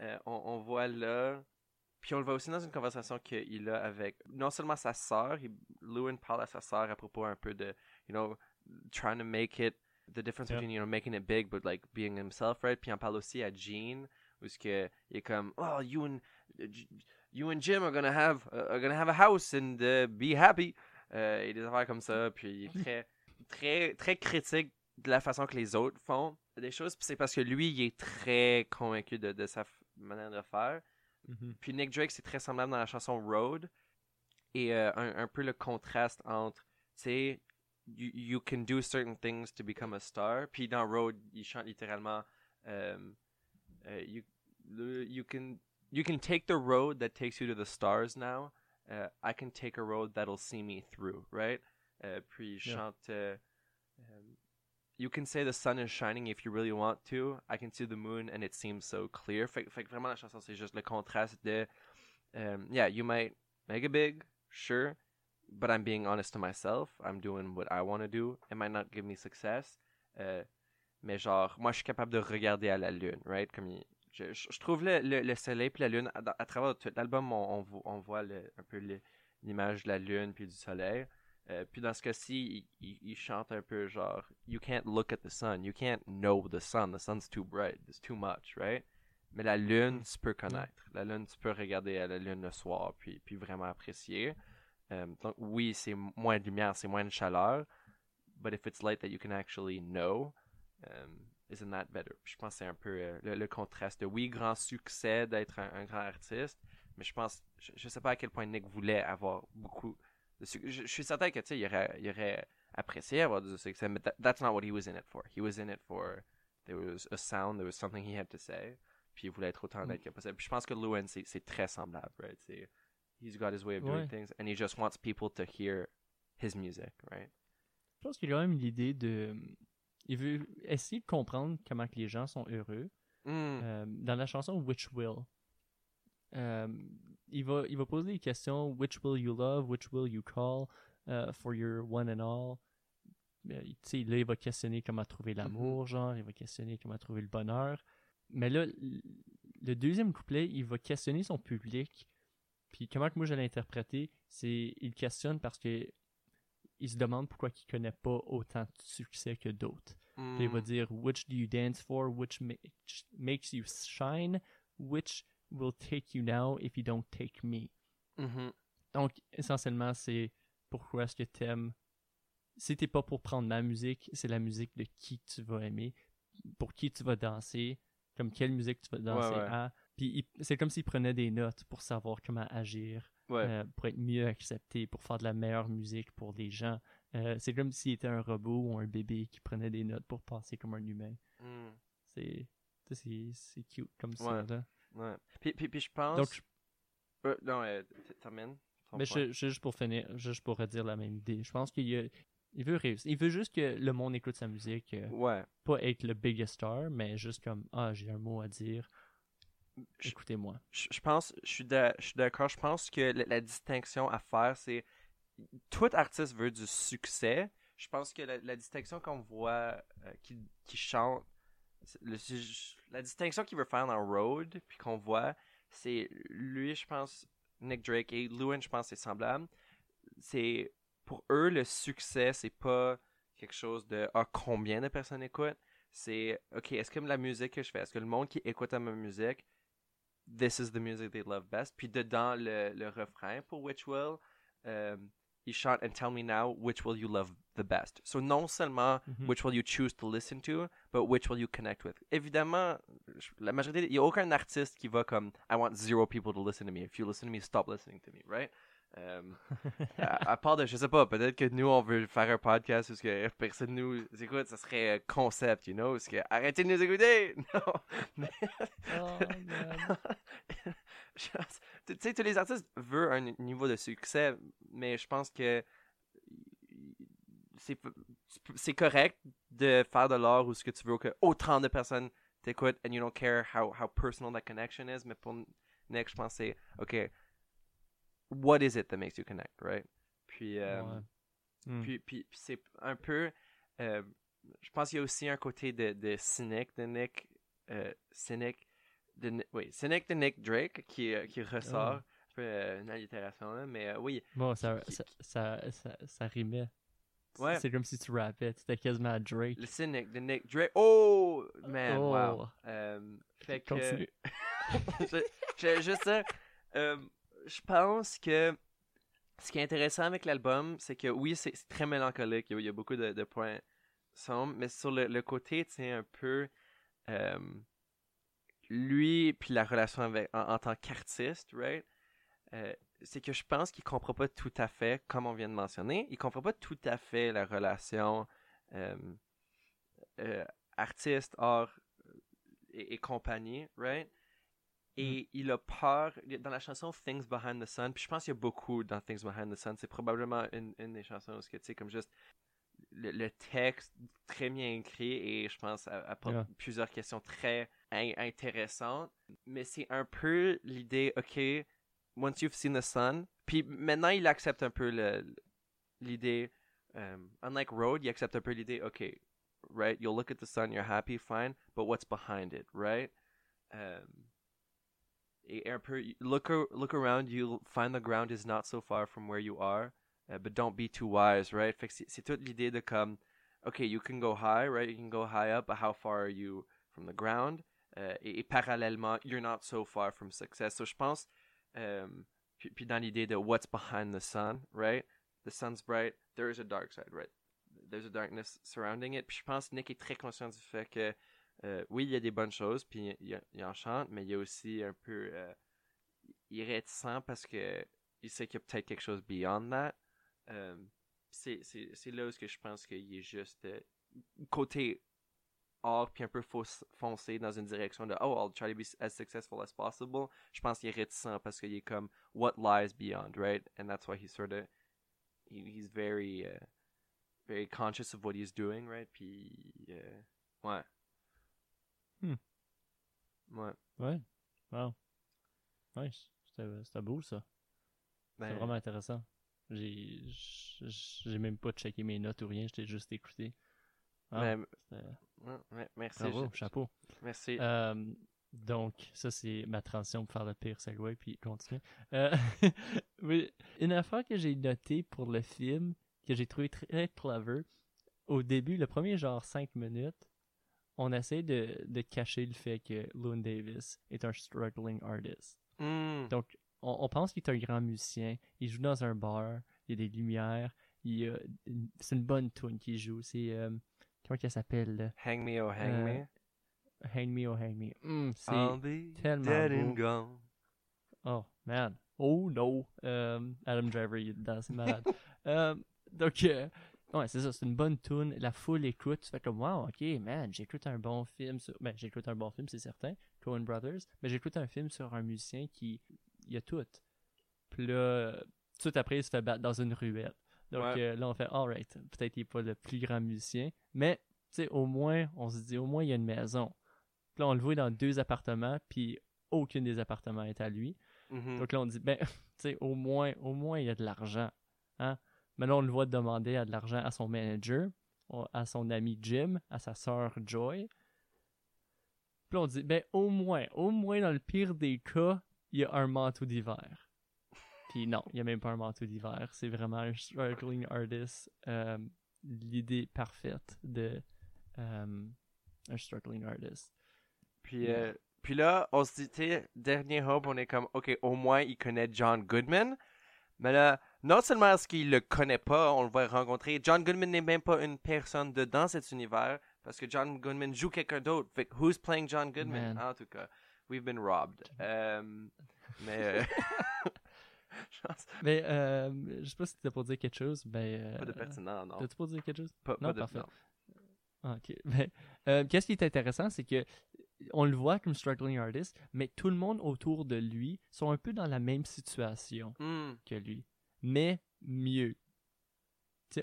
euh, on, on voit là, puis on le voit aussi dans une conversation qu'il a avec non seulement sa sœur. Lewin parle à sa sœur à propos un peu de, you know, trying to make it the difference between you know making it big but like being himself, right? Puis on parle aussi à Gene où ce que il est comme, oh, you and you and Jim are gonna have uh, are gonna have a house and uh, be happy. Euh, et des affaires comme ça. Puis il est très très très critique de la façon que les autres font des choses. Puis c'est parce que lui, il est très convaincu de, de sa manière de faire. Mhm. Puis Nick Drake, c'est très semblable dans la chanson Road. Et euh, un, un peu le contraste entre, tu sais, you, you can do certain things to become a star. Puis dans Road, il chante littéralement, euh, euh, you, you, can, you can take the road that takes you to the stars now. Uh, I can take a road that'll see me through, right? Euh, puis Yeah. chante, euh, um, you can say the sun is shining if you really want to. I can see the moon and it seems so clear. Fait, fait vraiment la chanson c'est juste le contraste de um, yeah, you might make it big, sure, but I'm being honest to myself. I'm doing what I want to do. It might not give me success. Euh, mais genre, moi je suis capable de regarder à la lune, right? Comme il- je, je, je trouve le, le, le soleil puis la lune à, à travers tout l'album, on, on, vo- on voit le- un peu l'image de la lune puis du soleil. Euh, puis dans ce cas-ci, il, il- il chante un peu genre You can't look at the sun, you can't know the sun, the sun's too bright, it's too much, right? Mais la lune, tu peux connaître. La lune, tu peux regarder à la lune le soir puis, puis vraiment apprécier. Euh, donc oui, c'est moins de lumière, c'est moins de chaleur. But if it's light that you can actually know, isn't that better? Je pense que c'est un peu euh, le, le contraste oui, grand succès d'être un, un grand artiste, mais je pense, je, je sais pas à quel point Nick voulait avoir beaucoup de succès. Je, je suis certain que tu sais, il aurait, il aurait apprécié avoir du succès, mais that- that's not what he was in it for. He was in it for there was a sound, there was something he had to say, puis il voulait être autant honnête que possible. Puis je pense que Lewin c'est c'est très semblable, right? C'est he's got his way of doing Ouais. things, and he just wants people to hear his music, right? Je pense qu'il y a quand même l'idée de. Il veut essayer de comprendre comment que les gens sont heureux. Mm. Euh, dans la chanson Which Will, euh, il, va, il va poser des questions Which will you love? Which will you call uh, for your one and all? Euh, là, il va questionner comment trouver l'amour, genre, il va questionner comment trouver le bonheur. Mais là, le deuxième couplet, il va questionner son public. Puis comment que moi je l'ai interprété, c'est il questionne parce que il se demande pourquoi il connaît pas autant de succès que d'autres. Puis il va Mm. dire which do you dance for, which ma- makes you shine, which will take you now if you don't take me? Mhm. Donc essentiellement c'est pourquoi est-ce que t'aimes. Si t'es pas pour prendre ma musique, c'est la musique de qui tu vas aimer, pour qui tu vas danser, comme quelle musique tu vas danser ouais. à. Puis c'est comme s'il prenait des notes pour savoir comment agir Ouais. euh, pour être mieux accepté, pour faire de la meilleure musique pour les gens. Euh, c'est comme s'il était un robot ou un bébé qui prenait des notes pour passer comme un humain. Mm. C'est cute comme ça. Là. Ouais. Puis, puis, puis je pense. Donc, je- Euh, non, euh, termine. mais je- je- juste pour finir, juste pour redire la même idée, je pense qu'il a- il veut réussir. Il veut juste que le monde écoute sa musique, euh, Ouais. pas être le biggest star, mais juste comme ah j'ai un mot à dire, écoutez-moi. Je je pense, je suis d'a- je suis d'accord. Je pense que la, la distinction à faire, c'est tout artiste veut du succès. Je pense que la, distinction qu'on voit euh, qui, chante, la distinction qu'il veut faire dans Road, puis qu'on voit, c'est lui, je pense, Nick Drake et Lewin, je pense, c'est semblable. C'est pour eux le succès, c'est pas quelque chose de ah combien de personnes écoutent. C'est ok, est-ce que la musique que je fais, est-ce que le monde qui écoute à ma musique This is the music they love best? Puis dedans, le, le refrain pour Which Will, euh, il chante And tell me now, which will you love the best. So non seulement Mhm. which will you choose to listen to, but which will you connect with. Évidemment, la majorité, il n'y a aucun artiste qui va comme I want zero people to listen to me. If you listen to me, stop listening to me, right? Um, à, à part de, je sais pas, peut-être que nous, on veut faire un podcast parce que personne nous écoute, ça serait euh, concept, you know, parce que arrêtez de nous écouter! Non! Mais, Oh, tu sais, tous les artistes veulent un niveau de succès, mais je pense que c'est c'est correct de faire de l'art ou ce que tu veux que autant de personnes t'écoutent and you don't care how, how personal that connection is, mais pour Nick, je pense que c'est, OK, what is it that makes you connect, right? Puis, euh, Ouais. Hmm. puis, puis, puis c'est un peu. euh, je pense qu'il y a aussi un côté de, de cynique de Nick. Euh, cynique de Oui, cynique de Nick Drake qui, euh, qui ressort. Ah. Un peu euh, une allitération, là, mais euh, oui. Bon, ça, qui- ça, ça, ça, ça rimait. C'est- Ouais. C'est comme si tu rappais. C'était quasiment Drake. Le cynique de Nick Drake. Oh, man, Oh. wow. Fait que. Continue. je- juste ça, je pense que ce qui est intéressant avec l'album, c'est que oui, c'est c'est très mélancolique. Il y a, beaucoup de, points sombres, mais sur le, le côté, sais, un peu. euh, lui, puis la relation avec, en, tant qu'artiste, right? Euh, c'est que je pense qu'il comprend pas tout à fait, comme on vient de mentionner, il comprend pas tout à fait la relation euh, artiste, art et, et compagnie, right? Et il a peur, dans la chanson Things Behind the Sun, puis je pense qu'il y a beaucoup dans Things Behind the Sun, c'est probablement une, une des chansons où, tu sais, comme juste le, le texte très bien écrit et je pense apporte Yeah. plusieurs questions très in- intéressantes. Mais c'est un peu l'idée, ok, once you've seen the sun, puis maintenant il accepte un peu l'idée, um, unlike Road, il accepte un peu l'idée, ok, right, you'll look at the sun, you're happy, fine, but what's behind it, right? Um, un look, look around, you'll find the ground is not so far from where you are, uh, but don't be too wise, right? C'est toute l'idée de uh, comme, okay, you can go high, right? You can go high up, but how far are you from the ground? Euh, et, et parallèlement, you're not so far from success. So je pense, um, euh, puis, puis dans l'idée de what's behind the sun, right? The sun's bright, there is a dark side, right? There's a darkness surrounding it. Puis je pense Nick est très conscient du fait que, euh, oui, il y a des bonnes choses, puis il, il en chante, mais il y a aussi un peu, euh, il est réticent parce que il sait qu'il y a peut-être quelque chose beyond that. Euh, c'est là où je pense qu'il est juste euh, côté art puis un peu foncé dans une direction de oh I'll try to be as successful as possible. Je pense qu'il est réticent parce qu'il est comme what lies beyond right? And that's why he's sort of he, he's very uh, very conscious of what he's doing right? Puis euh, ouais Hmm. ouais Ouais. Wow. Nice. C'était beau, ça. C'est Ben, vraiment intéressant. J'ai j'ai même pas checké mes notes ou rien, j'étais juste écouté. Ah, ben, merci Bravo, je- chapeau. merci Euh, donc, ça, c'est ma transition pour faire le pire segway, puis continuer. Euh, oui, une affaire que j'ai notée pour le film, que j'ai trouvé très clever, au début, le premier genre 5 minutes, on essaie de, de cacher le fait que Loon Davis est un struggling artist. Hmm. Donc, on, on pense qu'il est un grand musicien, il joue dans un bar, il y a des lumières, il y a une- c'est une bonne tune qu'il joue, c'est... euh, comment qu'elle s'appelle, là? hang me oh hang Euh, me Hang Me, oh Hang Me. Hum, c'est... Tellement dead beau. and gone Oh, man. Oh, no. Euh, Adam Driver, il est c'est malade. Euh, donc, euh, ouais, c'est ça, c'est une bonne tune. La foule écoute, tu fais comme, wow, ok, man, j'écoute un bon film sur... Ben, j'écoute un bon film, c'est certain, Coen Brothers, mais j'écoute un film sur un musicien qui... Il y a tout. Puis là, tout après, il se fait battre dans une ruelle. Donc Ouais. euh, là, on fait, alright, peut-être qu'il n'est pas le plus grand musicien, mais, tu sais, au moins, on se dit, au moins, il y a une maison. Puis là, on le voit dans deux appartements, puis aucun des appartements est à lui. Mhm. Donc là, on dit, ben, tu sais, au moins, au moins, il y a de l'argent. Hein? Maintenant, on le voit demander de l'argent à son manager, à son ami Jim, à sa sœur Joy. Puis là, on dit, ben, au moins, au moins, dans le pire des cas, il y a un manteau d'hiver. Puis non, il n'y a même pas un manteau d'hiver. C'est vraiment un struggling artist. euh, L'idée parfaite de euh, un struggling artist. Puis, euh, puis là, on se dit, dernier hope, on est comme, OK, au moins, il connaît John Goodman. Mais là, non seulement est-ce qu'il le connaît pas, on le va rencontrer, John Goodman n'est même pas une personne dedans cet univers, parce que John Goodman joue quelqu'un d'autre. Fait who's playing John Goodman? Man. En tout cas, we've been robbed. Euh, mais, euh, Mais euh, je sais pas si t'étais pour dire quelque chose. Ben, pas de euh, pertinent, non. T'as-tu pour dire quelque chose? Pas, non, pas de, parfait. non. Ah, Ok. Ben, euh, Qu'est-ce qui est intéressant, c'est que on le voit comme struggling artist, mais tout le monde autour de lui sont un peu dans la même situation Hmm, que lui, mais mieux.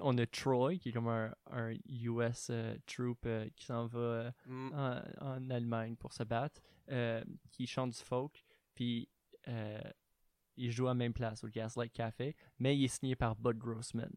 On a Troy, qui est comme un, un US euh, troop euh, qui s'en va euh, hmm, en, en Allemagne pour se battre, euh, qui chante du folk, puis il joue à la même place au Gaslight Café, mais il est signé par Bud Grossman.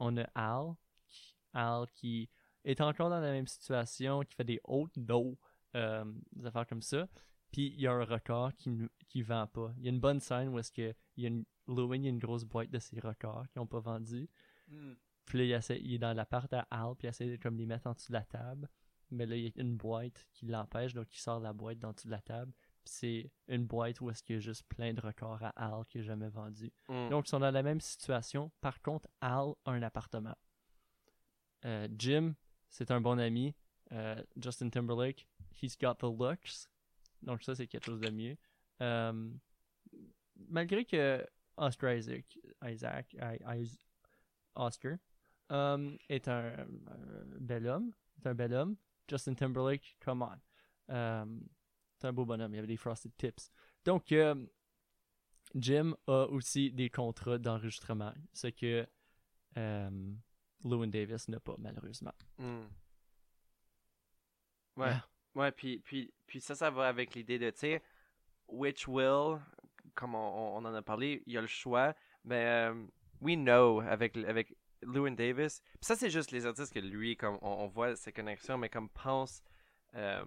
On a Al, qui- Al qui est encore dans la même situation, qui fait des hautes no, euh, des affaires comme ça, puis il y a un record qui ne qui vend pas. Il y a une bonne scène où est-ce que il y a une, Lewin, il y a une grosse boîte de ses records qui n'ont pas vendu. hmm. Puis là, il, essaie- il est dans l'appart à Al, puis il essaie de comme les mettre en dessous de la table. Mais là, il y a une boîte qui l'empêche, donc il sort la boîte d'en dessous de la table. Puis c'est une boîte où est-ce qu'il y a juste plein de records à Al qu'il n'a jamais vendu. Hmm. Donc, ils sont dans la même situation. Par contre, Al a un appartement. Euh, Jim, c'est un bon ami. Euh, Justin Timberlake, he's got the looks. Donc, ça, c'est quelque chose de mieux. Euh, malgré que Oscar Isaac, Oscar, euh, est un, bel homme, est un bel homme. Justin Timberlake, come on. Euh, c'est un beau bonhomme, il y avait des frosted tips. Donc, euh, Jim a aussi des contrats d'enregistrement, ce que euh, Lewin Davis n'a pas, malheureusement. Hmm. Ouais. Ah. Ouais, puis, puis, puis ça, ça va avec l'idée de, tu sais, which will, comme on, on- en a parlé, il y a le choix, mais euh, we know avec, avec Lewin Davis. Puis ça, c'est juste les artistes que lui, comme on, on voit ses connexions, mais comme pense euh,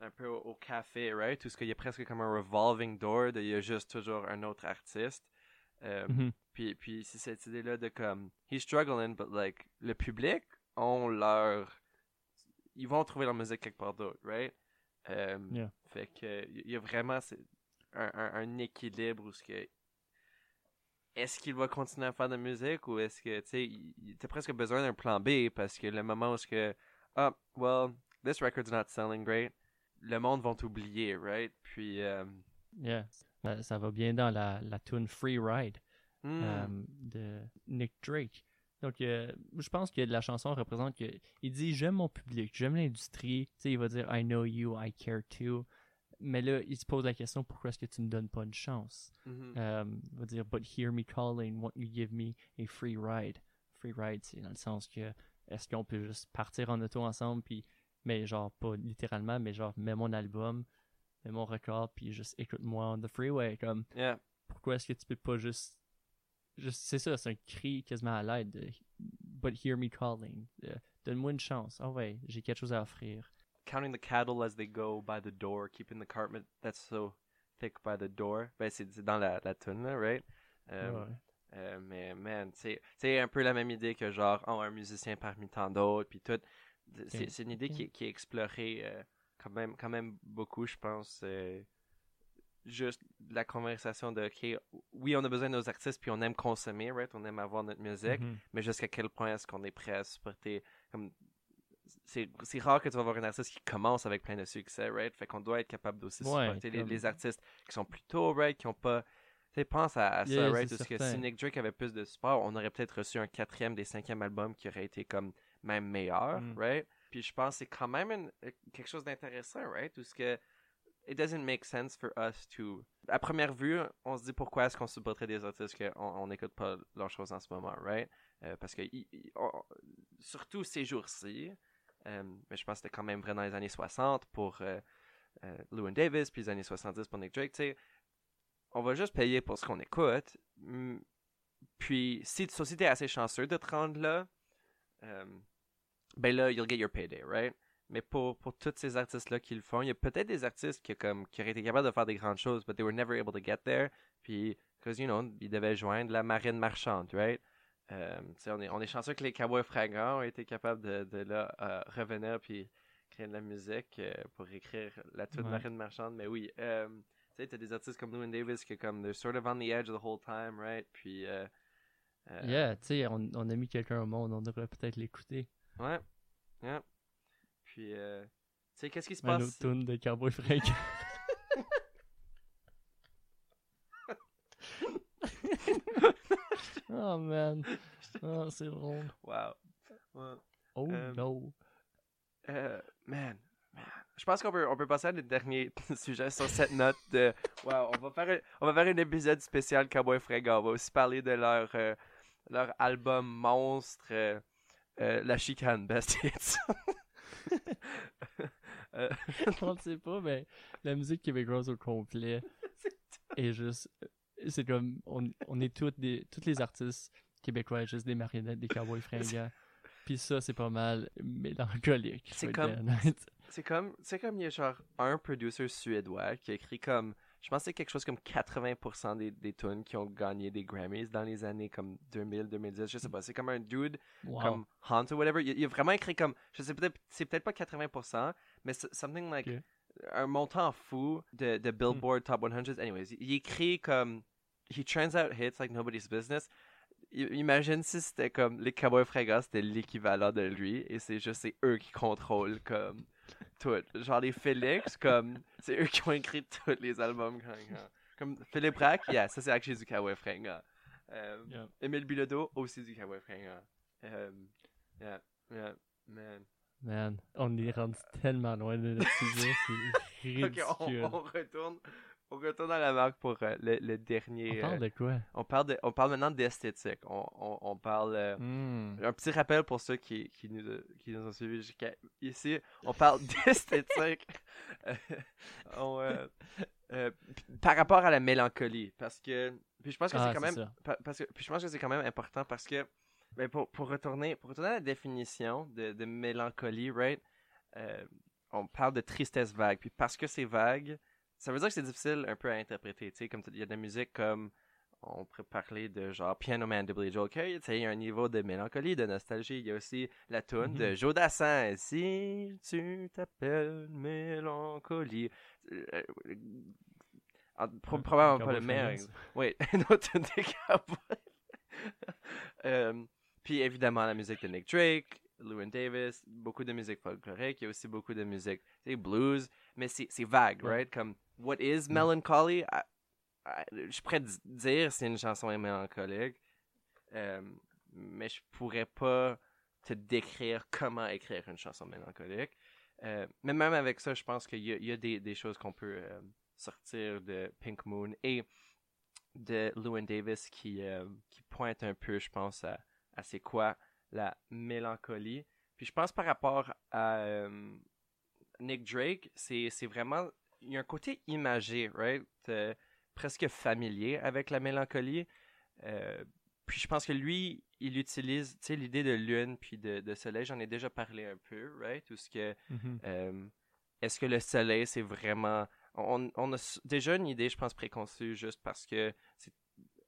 un peu au, au café, right? Tout ce qu'il y a presque comme un revolving door, de, il y a juste toujours un autre artiste. Euh, Mhm. puis, puis c'est cette idée-là de comme, he's struggling, but like, le public ont leur. Ils vont trouver leur musique quelque part d'autre, right? Euh, Yeah. Fait que, il y a vraiment c'est un, un, un équilibre où ce que. Est-ce qu'il va continuer à faire de la musique ou est-ce que, tu sais, t'as presque besoin d'un plan B parce que le moment où ce que. Ah, well, this record's not selling great, le monde va t'oublier, right? Puis. euh, Yeah. Ça, va bien dans la, la tune Free Ride hmm, euh, de Nick Drake. Donc, euh, je pense que la chanson représente que il dit j'aime mon public, j'aime l'industrie. Tu sais, il va dire I know you, I care too. Mais là, il se pose la question pourquoi est-ce que tu me donnes pas une chance? Mhm. Euh, Il va dire But hear me calling, won't you give me a free ride? Free ride, c'est dans le sens que est-ce qu'on peut juste partir en auto ensemble, puis, mais genre pas littéralement, mais genre mets mon album, mets mon record, puis juste écoute-moi on the freeway. Comme Yeah. pourquoi est-ce que tu peux pas juste. C'est ça, c'est un cri quasiment à l'aide. de But hear me calling. Donne-moi une chance. Ah ouais, j'ai quelque chose à offrir. counting the cattle as they go by the door, keeping the carpet that's so thick by the door. Ben, c'est dans la, la tune, là, right? Euh, Ouais. euh, mais, man, c'est un peu la même idée que genre, oh, un musicien parmi tant d'autres, puis tout. C'est une idée qui, est- qui est explorée euh, quand, même, quand même beaucoup, je pense. euh, juste la conversation de, OK, oui, on a besoin de nos artistes, puis on aime consommer, right? On aime avoir notre musique Mhm. mais jusqu'à quel point est-ce qu'on est prêt à supporter comme c'est rare que tu vas voir un artiste qui commence avec plein de succès right? Fait qu'on doit être capable d'aussi Ouais, supporter les, artistes qui sont plutôt right? Qui ont pas tu sais pense à, à ça Yeah, right? parce que si Nick Drake avait plus de support on aurait peut-être reçu un quatrième des cinquième albums qui aurait été comme même meilleur Mm. right? Puis je pense que c'est quand même une- quelque chose d'intéressant right? Tout ce que it doesn't make sense for us to à première vue on se dit pourquoi est-ce qu'on supporterait des artistes qu'on on n'écoute pas leurs choses en ce moment right? Euh, parce que surtout ces jours-ci, euh, mais je pense que c'était quand même vrai dans les années 60 pour euh, euh, Llewyn Davis, puis les années 70 pour Nick Drake, tu sais, on va juste payer pour ce qu'on écoute. Puis, si si t'es assez chanceux de te rendre là, euh, ben là, you'll get your payday, right? Mais pour, pour tous ces artistes-là qui le font, il y a peut-être des artistes qui, comme, qui auraient été capables de faire des grandes choses, but they were never able to get there. Puis, because, you know, ils devaient joindre la marine marchande, right? Euh, on, est, on est chanceux que les Cowboys Fragants ont été capables de, de là, euh, revenir puis créer de la musique euh, pour écrire la toute Ouais. marine marchande. Mais oui, euh, tu sais, t'as des artistes comme Llewyn Davis qui, comme, they're sort of on the edge the whole time, right? Puis, Yeah, tu sais, on, on a mis quelqu'un au monde, on devrait peut-être l'écouter. ouais, ouais. Puis, euh, tu sais, qu'est-ce qui se Un passe? tune de Cowboy. Oh man. Oh, c'est drôle. Wow. Ouais. Oh Euh, no. Euh, man, man. Je pense qu'on peut, on peut passer à notre dernier sujet sur cette note de. Wow, on va faire un, on va faire un épisode spécial Cowboy Fringant. On va aussi parler de leur, euh, leur album monstre, La Chicane Best Hits. Euh, on ne sait pas, mais la musique québécoise au complet est juste. C'est comme. On, on est toutes des, tous les artistes québécois, juste des marionnettes, des cowboys fringants. Puis ça, c'est pas mal mélancolique. C'est comme- c'est comme, c'est comme il y a genre un producer suédois qui a écrit comme. Je pense que c'est quelque chose comme 80% des, des tunes qui ont gagné des Grammys dans les années comme 2000-2010. Je sais pas. C'est comme un dude Wow. comme Hunt ou whatever. Il, il a vraiment écrit comme, je sais peut-être, c'est peut-être pas 80%, mais c'est something like Ok. un montant fou de, de Billboard Top 100. Anyways, il, écrit comme, he turns out hits like nobody's business. Imagine si c'était comme les Cowboys Fringants, c'était l'équivalent de lui, et c'est juste c'est eux qui contrôlent comme tout. Genre les Félix, comme c'est eux qui ont écrit tous les albums. Comme, comme Philippe Braque, yeah, ça c'est actually du Cowboy Fringant. Euh, Yeah. Émile Bilodeau, aussi du Fringant. Euh, yeah, yeah, man. Man, on est rendu tellement loin de notre sujet, c'est Ok, on, ridicule. on retourne, on retourne à la marque pour euh, le, le On dernier. parle euh, de quoi? on parle de, on parle maintenant d'esthétique. On, on, on parle. euh, Hmm. Un petit rappel pour ceux qui, qui, nous, qui nous ont suivis jusqu'à ici. On parle d'esthétique. Euh, euh, euh, par rapport à la mélancolie. Parce que. Puis je pense que Ah, c'est quand c'est même. Parce que, puis je pense que c'est quand même important parce que. ben, pour, pour, retourner, pour retourner à la définition de, de mélancolie, right? euh, on parle de tristesse vague. Puis parce que c'est vague, ça veut dire que c'est difficile un peu à interpréter. Tu sais, comme il y a de la musique comme on pourrait parler de genre Piano Man de Billy Joel. Tu sais, il y a un niveau de mélancolie, de nostalgie. Il y a aussi la tune de Mhm. Joe Dassin. Si tu t'appelles mélancolie. Euh, euh, en- pro- probablement pas le meilleur. Oui, tune des. Euh, puis évidemment la musique de Nick Drake, Llewyn Davis, beaucoup de musique folklorique, il y a aussi beaucoup de musique, tu sais, blues, mais c'est c'est vague, right? Comme What is Mm. Melancholy? I- I- je pourrais di- dire c'est une chanson mélancolique, euh, mais je pourrais pas te décrire comment écrire une chanson mélancolique. Euh, mais même avec ça, je pense qu'il y a, il y a des, des choses qu'on peut euh, sortir de Pink Moon et de Llewyn Davis qui, qui pointe un peu, je pense, à, à c'est quoi la mélancolie. Puis je pense par rapport à Nick Drake, c'est vraiment. Il y a un côté imagé, right? euh, presque familier avec la mélancolie. Euh, puis je pense que lui, il utilise, tu sais, l'idée de lune puis de, de soleil, j'en ai déjà parlé un peu, right? Ce que Mhm. euh, est-ce que le soleil, c'est vraiment. On, on a déjà une idée, je pense, préconçue juste parce que c'est-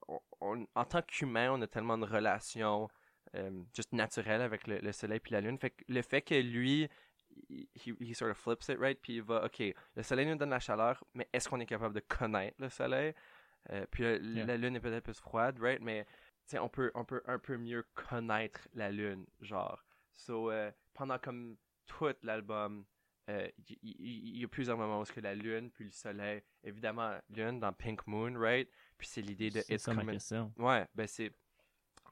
on- on- en tant qu'humain, on a tellement de relations euh, juste naturelles avec le, le soleil puis la lune. Fait que le fait que lui, he, he sort of flips it, right? Puis il va, OK, le soleil nous donne la chaleur, mais est-ce qu'on est capable de connaître le soleil? Euh, puis le- Yeah. la lune est peut-être plus froide, right? Mais tu sais, on peut, on peut un peu mieux connaître la lune, genre. So, euh, pendant comme tout l'album, euh, il il y, a plusieurs moments où que la lune puis le soleil, évidemment, lune dans Pink Moon, right? Puis c'est l'idée de C'est It's ça ma question. Ouais, ben c'est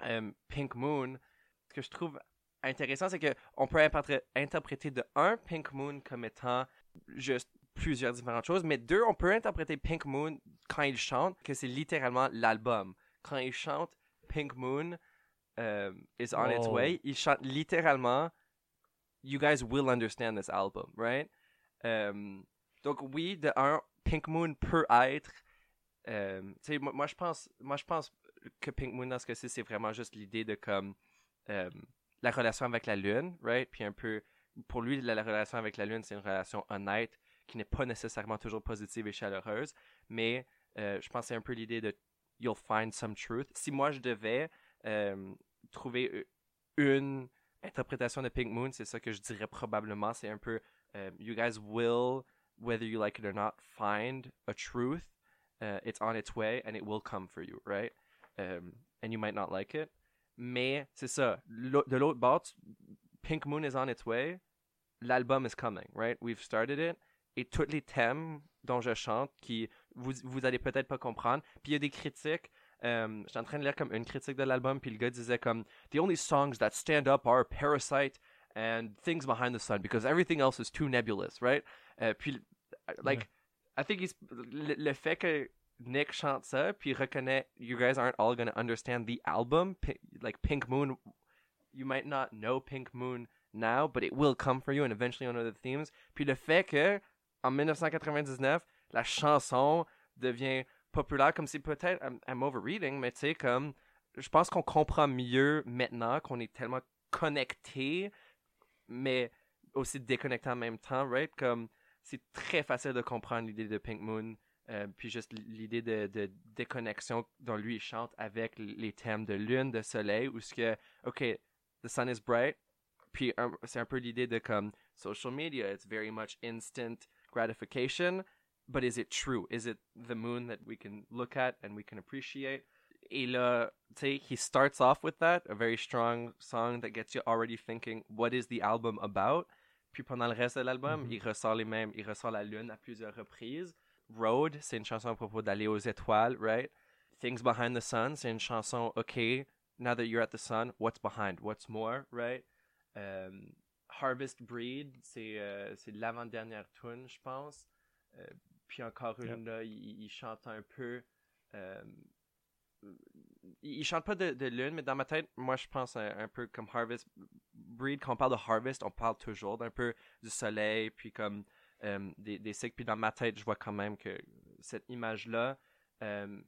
euh, Pink Moon. Ce que je trouve intéressant, c'est que on peut interpréter- de un Pink Moon comme étant juste plusieurs différentes choses, mais deux, on peut interpréter Pink Moon quand il chante que c'est littéralement l'album. Quand il chante Pink Moon euh, is on its Oh. way, il chante littéralement You guys will understand this album, right? Euh, donc oui, de un, Pink Moon peut être euh, tu sais, moi, moi, je pense moi je pense que Pink Moon dans ce cas-ci c'est vraiment juste l'idée de comme euh, la relation avec la lune right? Puis un peu pour lui la, la relation avec la lune c'est une relation honnête qui n'est pas nécessairement toujours positive et chaleureuse mais euh, je pense que c'est un peu l'idée de you'll find some truth si moi je devais euh, trouver euh, une interprétation de Pink Moon c'est ça que je dirais probablement c'est un peu you guys will whether you like it or not find a truth it's on its way and it will come for you, right? Um, and you might not like it. Mais c'est ça. De l'autre bord, Pink Moon is on its way. L'album is coming, right? We've started it. Et tous les thèmes dont je chante, qui vous, vous allez peut-être pas comprendre. Puis il y a des critiques Euh, J'étais en train de lire comme une critique de l'album, puis le gars disait comme The only songs that stand up are Parasite and Things Behind the Sun because everything else is too nebulous, right? Euh, puis, like, I think he's, le, le fait que Nick chante ça, puis reconnaît You guys aren't all gonna understand the album, Pi- like Pink Moon. You might not know Pink Moon now, but it will come for you, and eventually you'll know the themes. Puis le fait que en 1999, la chanson devient populaire, comme si peut-être I'm, I'm overreading, mais tu sais comme je pense qu'on comprend mieux maintenant qu'on est tellement connecté, mais aussi déconnecté en même temps, right? Comme c'est très facile de comprendre l'idée de Pink Moon. Euh, puis juste l'idée de, de déconnexion dont lui il chante avec les thèmes de lune, de soleil, où ce que, ok, the sun is bright, puis c'est un peu l'idée de comme social media, it's very much instant gratification, but is it true? Is it the moon that we can look at and we can appreciate? Et là, tu sais, he starts off with that, a very strong song that gets you already thinking, what is the album about? Puis pendant le reste de l'album, Mhm. il ressort les mêmes, il ressort la lune à plusieurs reprises. Road, c'est une chanson à propos d'aller aux étoiles, right? Things Behind the Sun, c'est une chanson, okay, now that you're at the sun, what's behind? What's more, right? Um, Harvest Breed, c'est euh, c'est l'avant-dernière tune, je pense. Euh, puis encore une, Yep. là, il, il chante un peu. euh, il, il chante pas de, de lune, mais dans ma tête, moi, je pense un, un peu comme Harvest Breed. Quand on parle de Harvest, on parle toujours d'un peu du soleil, puis comme euh, des, des cycles. Puis dans ma tête, je vois quand même que cette image-là, euh,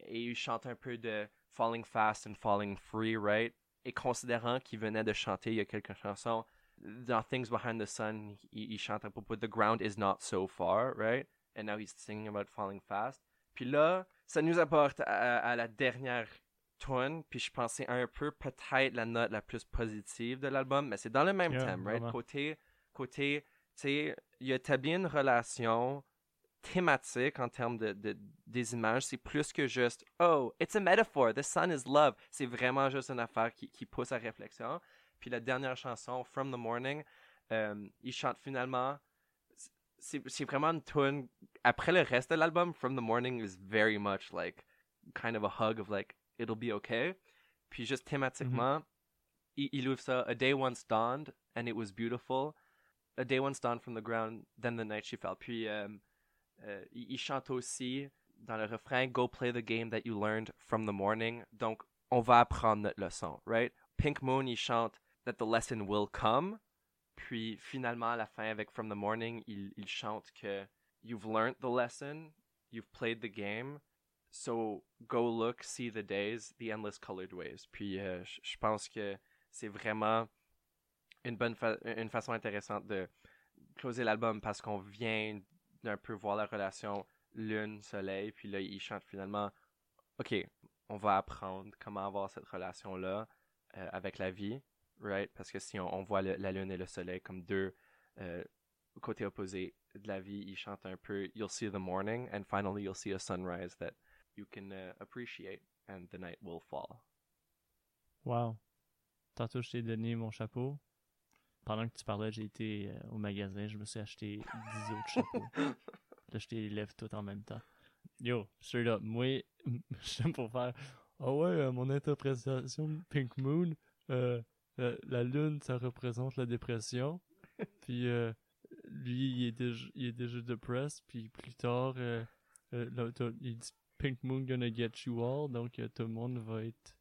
et il chante un peu de Falling Fast and Falling Free, right? Et considérant qu'il venait de chanter il y a quelques chansons, dans Things Behind the Sun, il, il chante à propos The ground is not so far, right? And now he's singing about falling fast. Puis là, ça nous apporte à, à la dernière tune, puis je pensais un peu peut-être la note la plus positive de l'album, mais c'est dans le même Yeah, thème, right? Côté, côté, tu sais, il a établi une relation thématique en termes de, de- des images, c'est plus que juste Oh, it's a metaphor, the sun is love. C'est vraiment juste une affaire qui, qui pousse à réflexion. Puis la dernière chanson, From the Morning, euh, il chante finalement. C'est vraiment une tune. Après le reste de l'album, From the Morning is very much like kind of a hug of like it'll be okay. Puis juste thématiquement, il, il ouvre ça A day once dawned and it was beautiful. A day once dawned from the ground, then the night she fell. Puis euh, euh, il, chante aussi dans le refrain Go play the game that you learned from the morning. Donc, on va apprendre notre leçon, right? Pink Moon, il chante That the lesson will come. Puis finalement, à la fin, avec From the Morning, il, chante que You've learned the lesson, you've played the game, so go look, see the days, the endless colored ways. Puis euh, je pense que c'est vraiment une bonne une façon intéressante de closer l'album parce qu'on vient d'un peu voir la relation lune-soleil, puis là, il chante finalement OK, on va apprendre comment avoir cette relation-là euh, avec la vie, right? Parce que si on, voit la lune et le soleil comme deux euh, côtés opposés de la vie, il chante un peu You'll see the morning, and finally you'll see a sunrise that you can uh, appreciate, and the night will fall. Wow. Tantôt, je t'ai donné mon chapeau. Pendant que tu parlais, j'ai été euh, au magasin, je me suis acheté 10 autres chapeaux. Là, je les lève tout en même temps. Yo, straight up, moi, j'aime pour faire Ah ouais, euh, mon interprétation de Pink Moon, euh, la lune, ça représente la dépression. Puis lui, il est déjà, il est déjà depressed. Puis plus tard, là, il dit Pink Moon gonna get you all. Donc tout le monde va être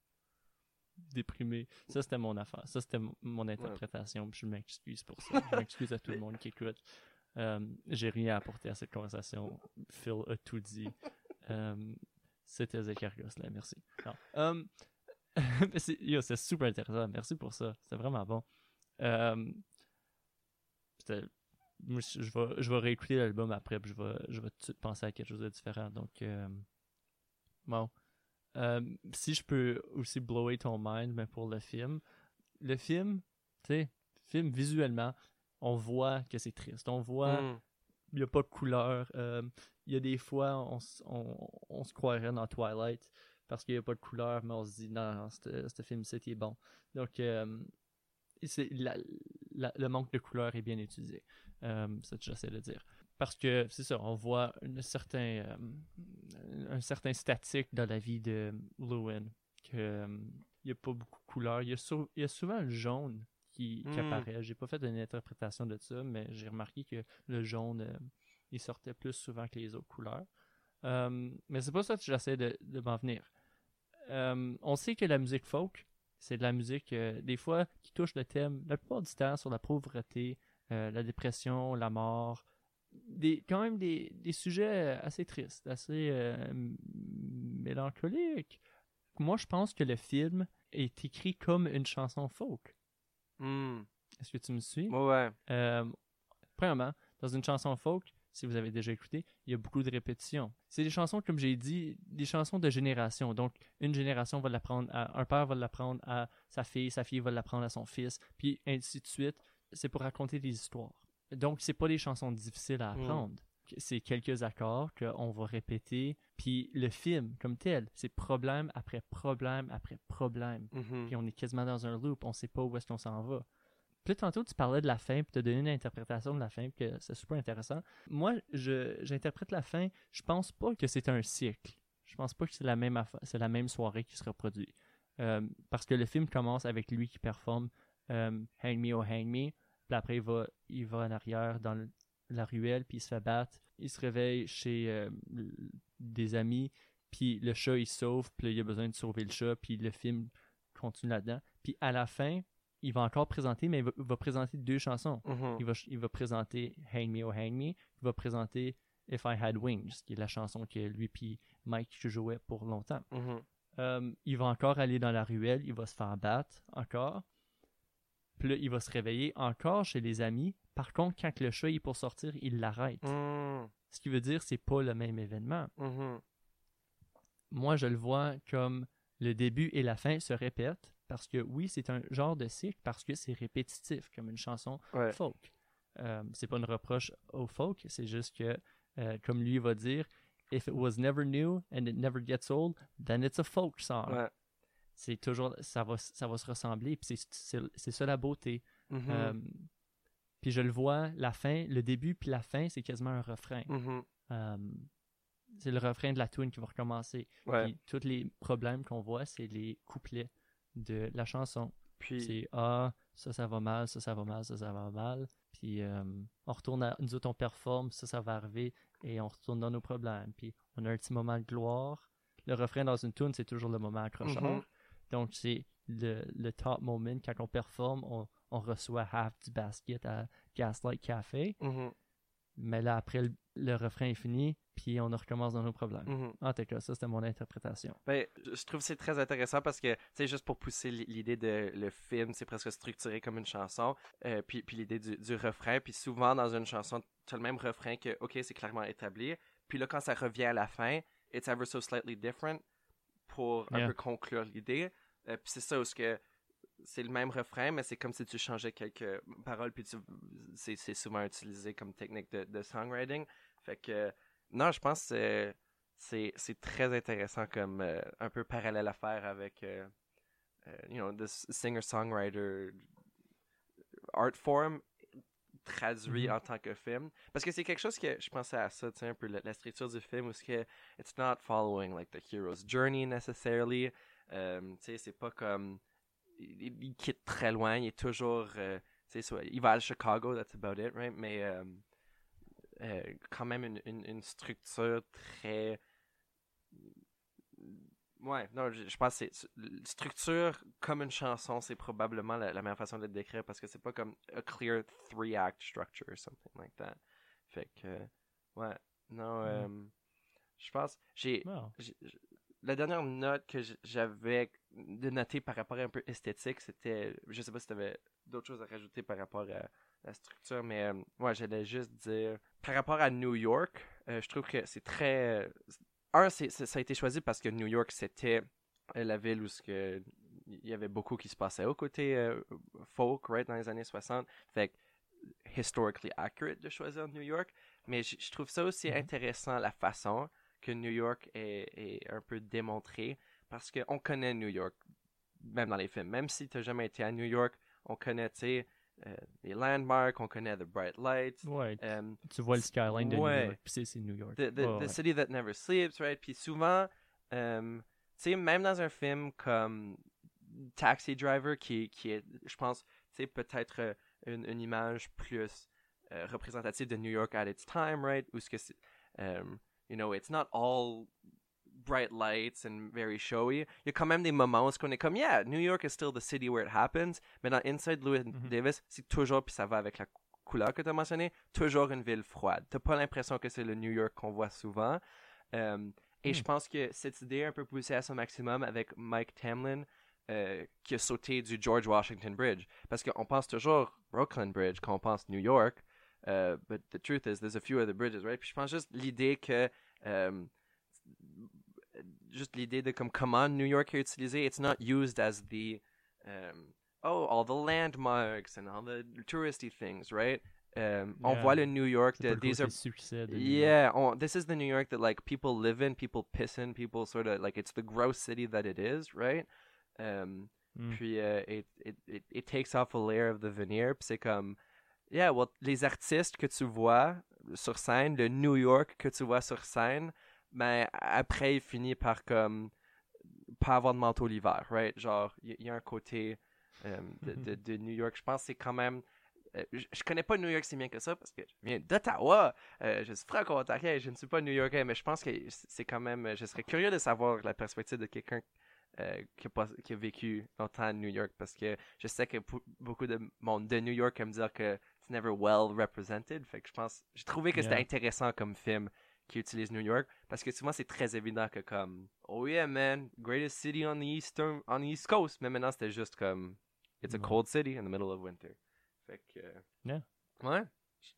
déprimé. Ça, c'était mon affaire. Ça, c'était mon- interprétation. Puis je m'excuse pour ça. Je m'excuse à tout le monde qui écoute. Euh, J'ai rien à apporter à cette conversation. Phil a tout dit. Euh, C'était Zekargos, là. Merci. Mais c'est super intéressant. Merci pour ça. C'était vraiment bon. Je vais, je vais réécouter l'album après, puis je vais, je vais tout de suite penser à quelque chose de différent. Donc, bon. Euh, si je peux aussi blower ton mind, mais pour le film, le film, tu sais, film visuellement, on voit que c'est triste. On voit, Mm. il n'y a pas de couleur. Euh, Il y a des fois, on, on, on se croirait dans Twilight parce qu'il n'y a pas de couleur, mais on se dit, non, non, ce film-ci est bon. Donc, euh, c'est la- la- le manque de couleur est bien utilisé. C'est ce que j'essaie de dire. Parce que c'est ça, on voit un certain, euh, un certain statique dans la vie de Lewin. Que, euh, il n'y a pas beaucoup de couleurs. Il y a, sou- il y a souvent le jaune qui, qui Hmm. apparaît. J'ai pas fait une interprétation de ça, mais j'ai remarqué que le jaune, euh, il sortait plus souvent que les autres couleurs. Euh, mais c'est pas ça que j'essaie de, de m'en venir. Euh, on sait que la musique folk, c'est de la musique, euh, des fois, qui touche le thème, la plupart du temps, sur la pauvreté, euh, la dépression, la mort, des, quand même des, des sujets assez tristes, assez euh, mélancoliques. Moi, je pense que le film est écrit comme une chanson folk. Hmm. Est-ce que tu me suis? Ouais. Euh, premièrement, dans une chanson folk, si vous avez déjà écouté, il y a beaucoup de répétitions. C'est des chansons, comme j'ai dit, des chansons de génération. Donc, une génération va l'apprendre à un père va l'apprendre à sa fille, sa fille va l'apprendre à son fils, puis ainsi de suite. C'est pour raconter des histoires. Donc, c'est pas des chansons difficiles à Mm. apprendre. C'est quelques accords qu'on va répéter. Puis le film, comme tel, c'est problème après problème après problème Mhm. puis on est quasiment dans un loop, on sait pas où est-ce qu'on s'en va. Puis là, tantôt, tu parlais de la fin, puis tu as donné une interprétation de la fin, que c'est super intéressant. Moi, j'interprète la fin, je pense pas que c'est un cycle. Je pense pas que c'est la même c'est la même soirée qui se reproduit. Euh, parce que le film commence avec lui qui performe euh, Hang Me, oh Hang Me, puis après, il va, il va en arrière dans le- la ruelle, puis il se fait battre. Il se réveille chez euh, des amis, puis le chat, il sauve, puis il a besoin de sauver le chat, puis le film continue là-dedans. Puis à la fin, il va encore présenter, mais il va, il va présenter deux chansons. Mhm. Il va, ch- il va présenter Hang Me, oh Hang Me. Il va présenter If I Had Wings, qui est la chanson que lui puis Mike jouaient pour longtemps. Mhm. Euh, il va encore aller dans la ruelle, il va se faire battre encore. Puis là, il va se réveiller encore chez les amis. Par contre, quand le chat est pour sortir, il l'arrête. Hmm. Ce qui veut dire c'est pas le même événement. Mhm. Moi, je le vois comme le début et la fin se répètent parce que oui, c'est un genre de cycle parce que c'est répétitif comme une chanson Ouais. folk. Euh, c'est pas une reproche au folk, c'est juste que, euh, comme lui va dire, if it was never new and it never gets old, then it's a folk song. Ouais. C'est toujours, ça va, ça va se ressembler, puis c'est- ça la beauté. Mhm. Euh, puis je le vois, la fin, le début puis la fin, c'est quasiment un refrain. Mhm. Euh, c'est le refrain de la tune qui va recommencer. Ouais. Puis tous les problèmes qu'on voit, c'est les couplets de la chanson. Puis, C'est ah, ça, ça va mal, ça, ça va mal, ça, ça va mal. Puis euh, on retourne à nous autres, on performe, ça, ça va arriver et on retourne dans nos problèmes. Puis on a un petit moment de gloire. Le refrain dans une tune, c'est toujours le moment accrocheur. Mhm. Donc c'est le, le top moment quand on performe, on, on reçoit half du basket à Gaslight Café. Mhm. Mais là, après, le, le refrain est fini, puis on recommence dans nos problèmes. Mhm. En tout cas, ça, c'était mon interprétation. Ben, je trouve que c'est très intéressant parce que, tu sais, juste pour pousser l'idée de le film, c'est presque structuré comme une chanson, euh, puis, puis l'idée du, du refrain, puis souvent dans une chanson, tu as le même refrain que, ok, c'est clairement établi, puis là, quand ça revient à la fin, it's ever so slightly different pour un peu conclure l'idée, Euh, puis c'est ça où que c'est le même refrain, mais c'est comme si tu changeais quelques paroles, puis tu- c'est souvent utilisé comme technique de, de songwriting. Fait que, non, je pense que c'est- très intéressant comme euh, un peu parallèle à faire avec, euh, euh, you know, this singer-songwriter art form traduit Mhm. en tant que film. Parce que c'est quelque chose que je pensais à ça, tu sais, un peu la, la structure du film, où c'est que it's not following like the hero's journey necessarily. Euh, tu sais, c'est pas comme il, il quitte très loin, il est toujours, euh, tu sais, il va à Chicago, that's about it, right? Mais euh, euh, quand même une, une, une structure très Ouais, non, je, je pense que c'est structure comme une chanson, c'est probablement la, la meilleure façon de le décrire parce que c'est pas comme a clear three act structure or something like that. Fait que ouais, non, Mm. euh, je pense j'ai la dernière note que j'avais de noter par rapport à un peu esthétique, c'était je sais pas si tu avais d'autres choses à rajouter par rapport à la structure, mais euh, ouais, j'allais juste dire par rapport à New York, euh, je trouve que c'est très un, ça a été choisi parce que New York, c'était euh, la ville où ce que, il y avait beaucoup qui se passait au côté euh, folk, right, dans les années 60. Fait que, historically accurate de choisir New York. Mais je trouve ça aussi Mhm. intéressant, la façon que New York est, est un peu démontré. Parce qu'on connaît New York, même dans les films. Même si tu n'as jamais été à New York, on connaît, tu sais, les landmarks, on connaît The Bright Lights. Ouais, euh, tu vois le skyline de ouais. New York, puis c'est- New York. the, the, Ouais, the ouais. city that never sleeps, right? Puis souvent, euh, tu sais, même dans un film comme Taxi Driver, qui, qui est, je pense, tu sais, peut-être euh, une, une image plus euh, représentative de New York at its time, right? Où ce que c'est, um, you know, it's not all bright lights and very showy. Il y a quand même des moments où on est comme, yeah, New York is still the city where it happens. Mais dans Inside Louis Mhm. Davis, c'est toujours, puis ça va avec la cou- couleur que tu as mentionné, toujours une ville froide. T'as pas l'impression que c'est le New York qu'on voit souvent. Euh, et Hmm. je pense que cette idée est un peu poussée à son maximum avec Mike Tamlin, euh, qui a sauté du George Washington Bridge. Parce qu'on pense toujours Brooklyn Bridge quand on pense New York. euh, but the truth is, there's a few other bridges, right? Puis je pense juste l'idée que. euh, juste l'idée de comme comment New York est utilisé, it's not used as the. um, oh, all the landmarks and all the touristy things, right? Um, On Yeah. voit le New York, C'est pas de, le these are succès yeah, on, this is the New York that like people live in, people piss in, people sort of like it's the gross city that it is, right? Um, Mm. Puis euh, it, it, it, it takes off a layer of the veneer, puis c'est comme yeah, well, les artistes que tu vois sur scène, le New York que tu vois sur scène, ben après il finit par comme pas avoir de manteau l'hiver, right? Genre il y, y a un côté euh, de, de, de New York, je pense que c'est quand même euh, je, je connais pas New York si bien que ça parce que je viens d'Ottawa. Euh, je suis franco-ontarien, je ne suis pas new-yorkais, mais je pense que c'est quand même. Je serais curieux de savoir la perspective de quelqu'un euh, qui, qui a vécu longtemps à New York parce que je sais que beaucoup de monde de New York aime dire que it's never well represented. Fait que je pense. J'ai trouvé que c'était intéressant comme film qui utilise New York parce que souvent c'est très évident que comme oh yeah man greatest city on the eastern on the east coast mais maintenant c'était juste comme it's a cold city in the middle of winter fait que Yeah. ouais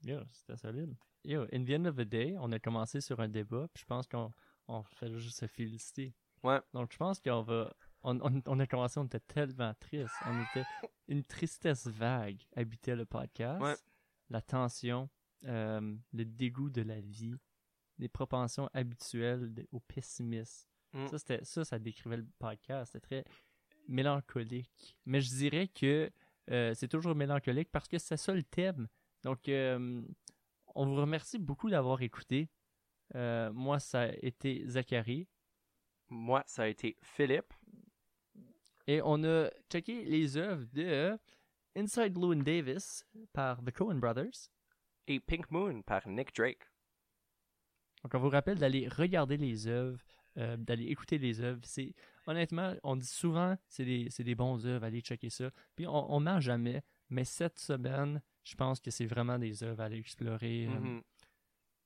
Yo, c'était solide. Yo, in the end of the day, on a commencé sur un débat, puis je pense qu'on on fait juste se féliciter. Ouais. Donc, je pense qu'on va. On, on, on a commencé, on était tellement triste. On était. Une tristesse vague habitait le podcast. Ouais. La tension, euh, le dégoût de la vie, les propensions habituelles de- au pessimisme. Mm. Ça, c'était, ça, ça décrivait le podcast. C'était très mélancolique. Mais je dirais que euh, c'est toujours mélancolique parce que c'est ça le thème. Donc, euh, on vous remercie beaucoup d'avoir écouté. Euh, moi, ça a été Zachary. moi ça a été Philippe Et on a checké les œuvres de Inside Llewyn Davis par The Coen Brothers. et Pink Moon par Nick Drake Donc, on vous rappelle d'aller regarder les œuvres, euh, d'aller écouter les œuvres. C'est honnêtement, on dit souvent c'est des c'est des bons œuvres, allez checker ça. Puis on, on ment jamais, mais cette semaine, je pense que c'est vraiment des œuvres à aller explorer. Euh, Mhm.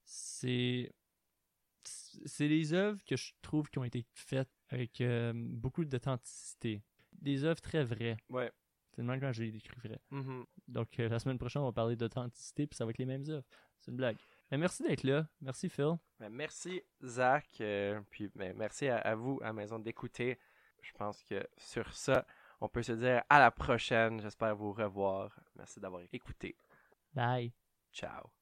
c'est c'est des œuvres que je trouve qui ont été faites avec euh, beaucoup d'authenticité. Des œuvres très vraies. ouais C'est le même quand je les décris vraies. Mhm. Donc euh, la semaine prochaine, on va parler d'authenticité, puis ça va être les mêmes œuvres. C'est une blague. Mais merci d'être là. Merci Phil. Ben, merci Zach, euh, puis ben, merci à, à vous à maison d'écouter. Je pense que sur ça, on peut se dire à la prochaine. J'espère vous revoir. Merci d'avoir écouté. Bye. Ciao.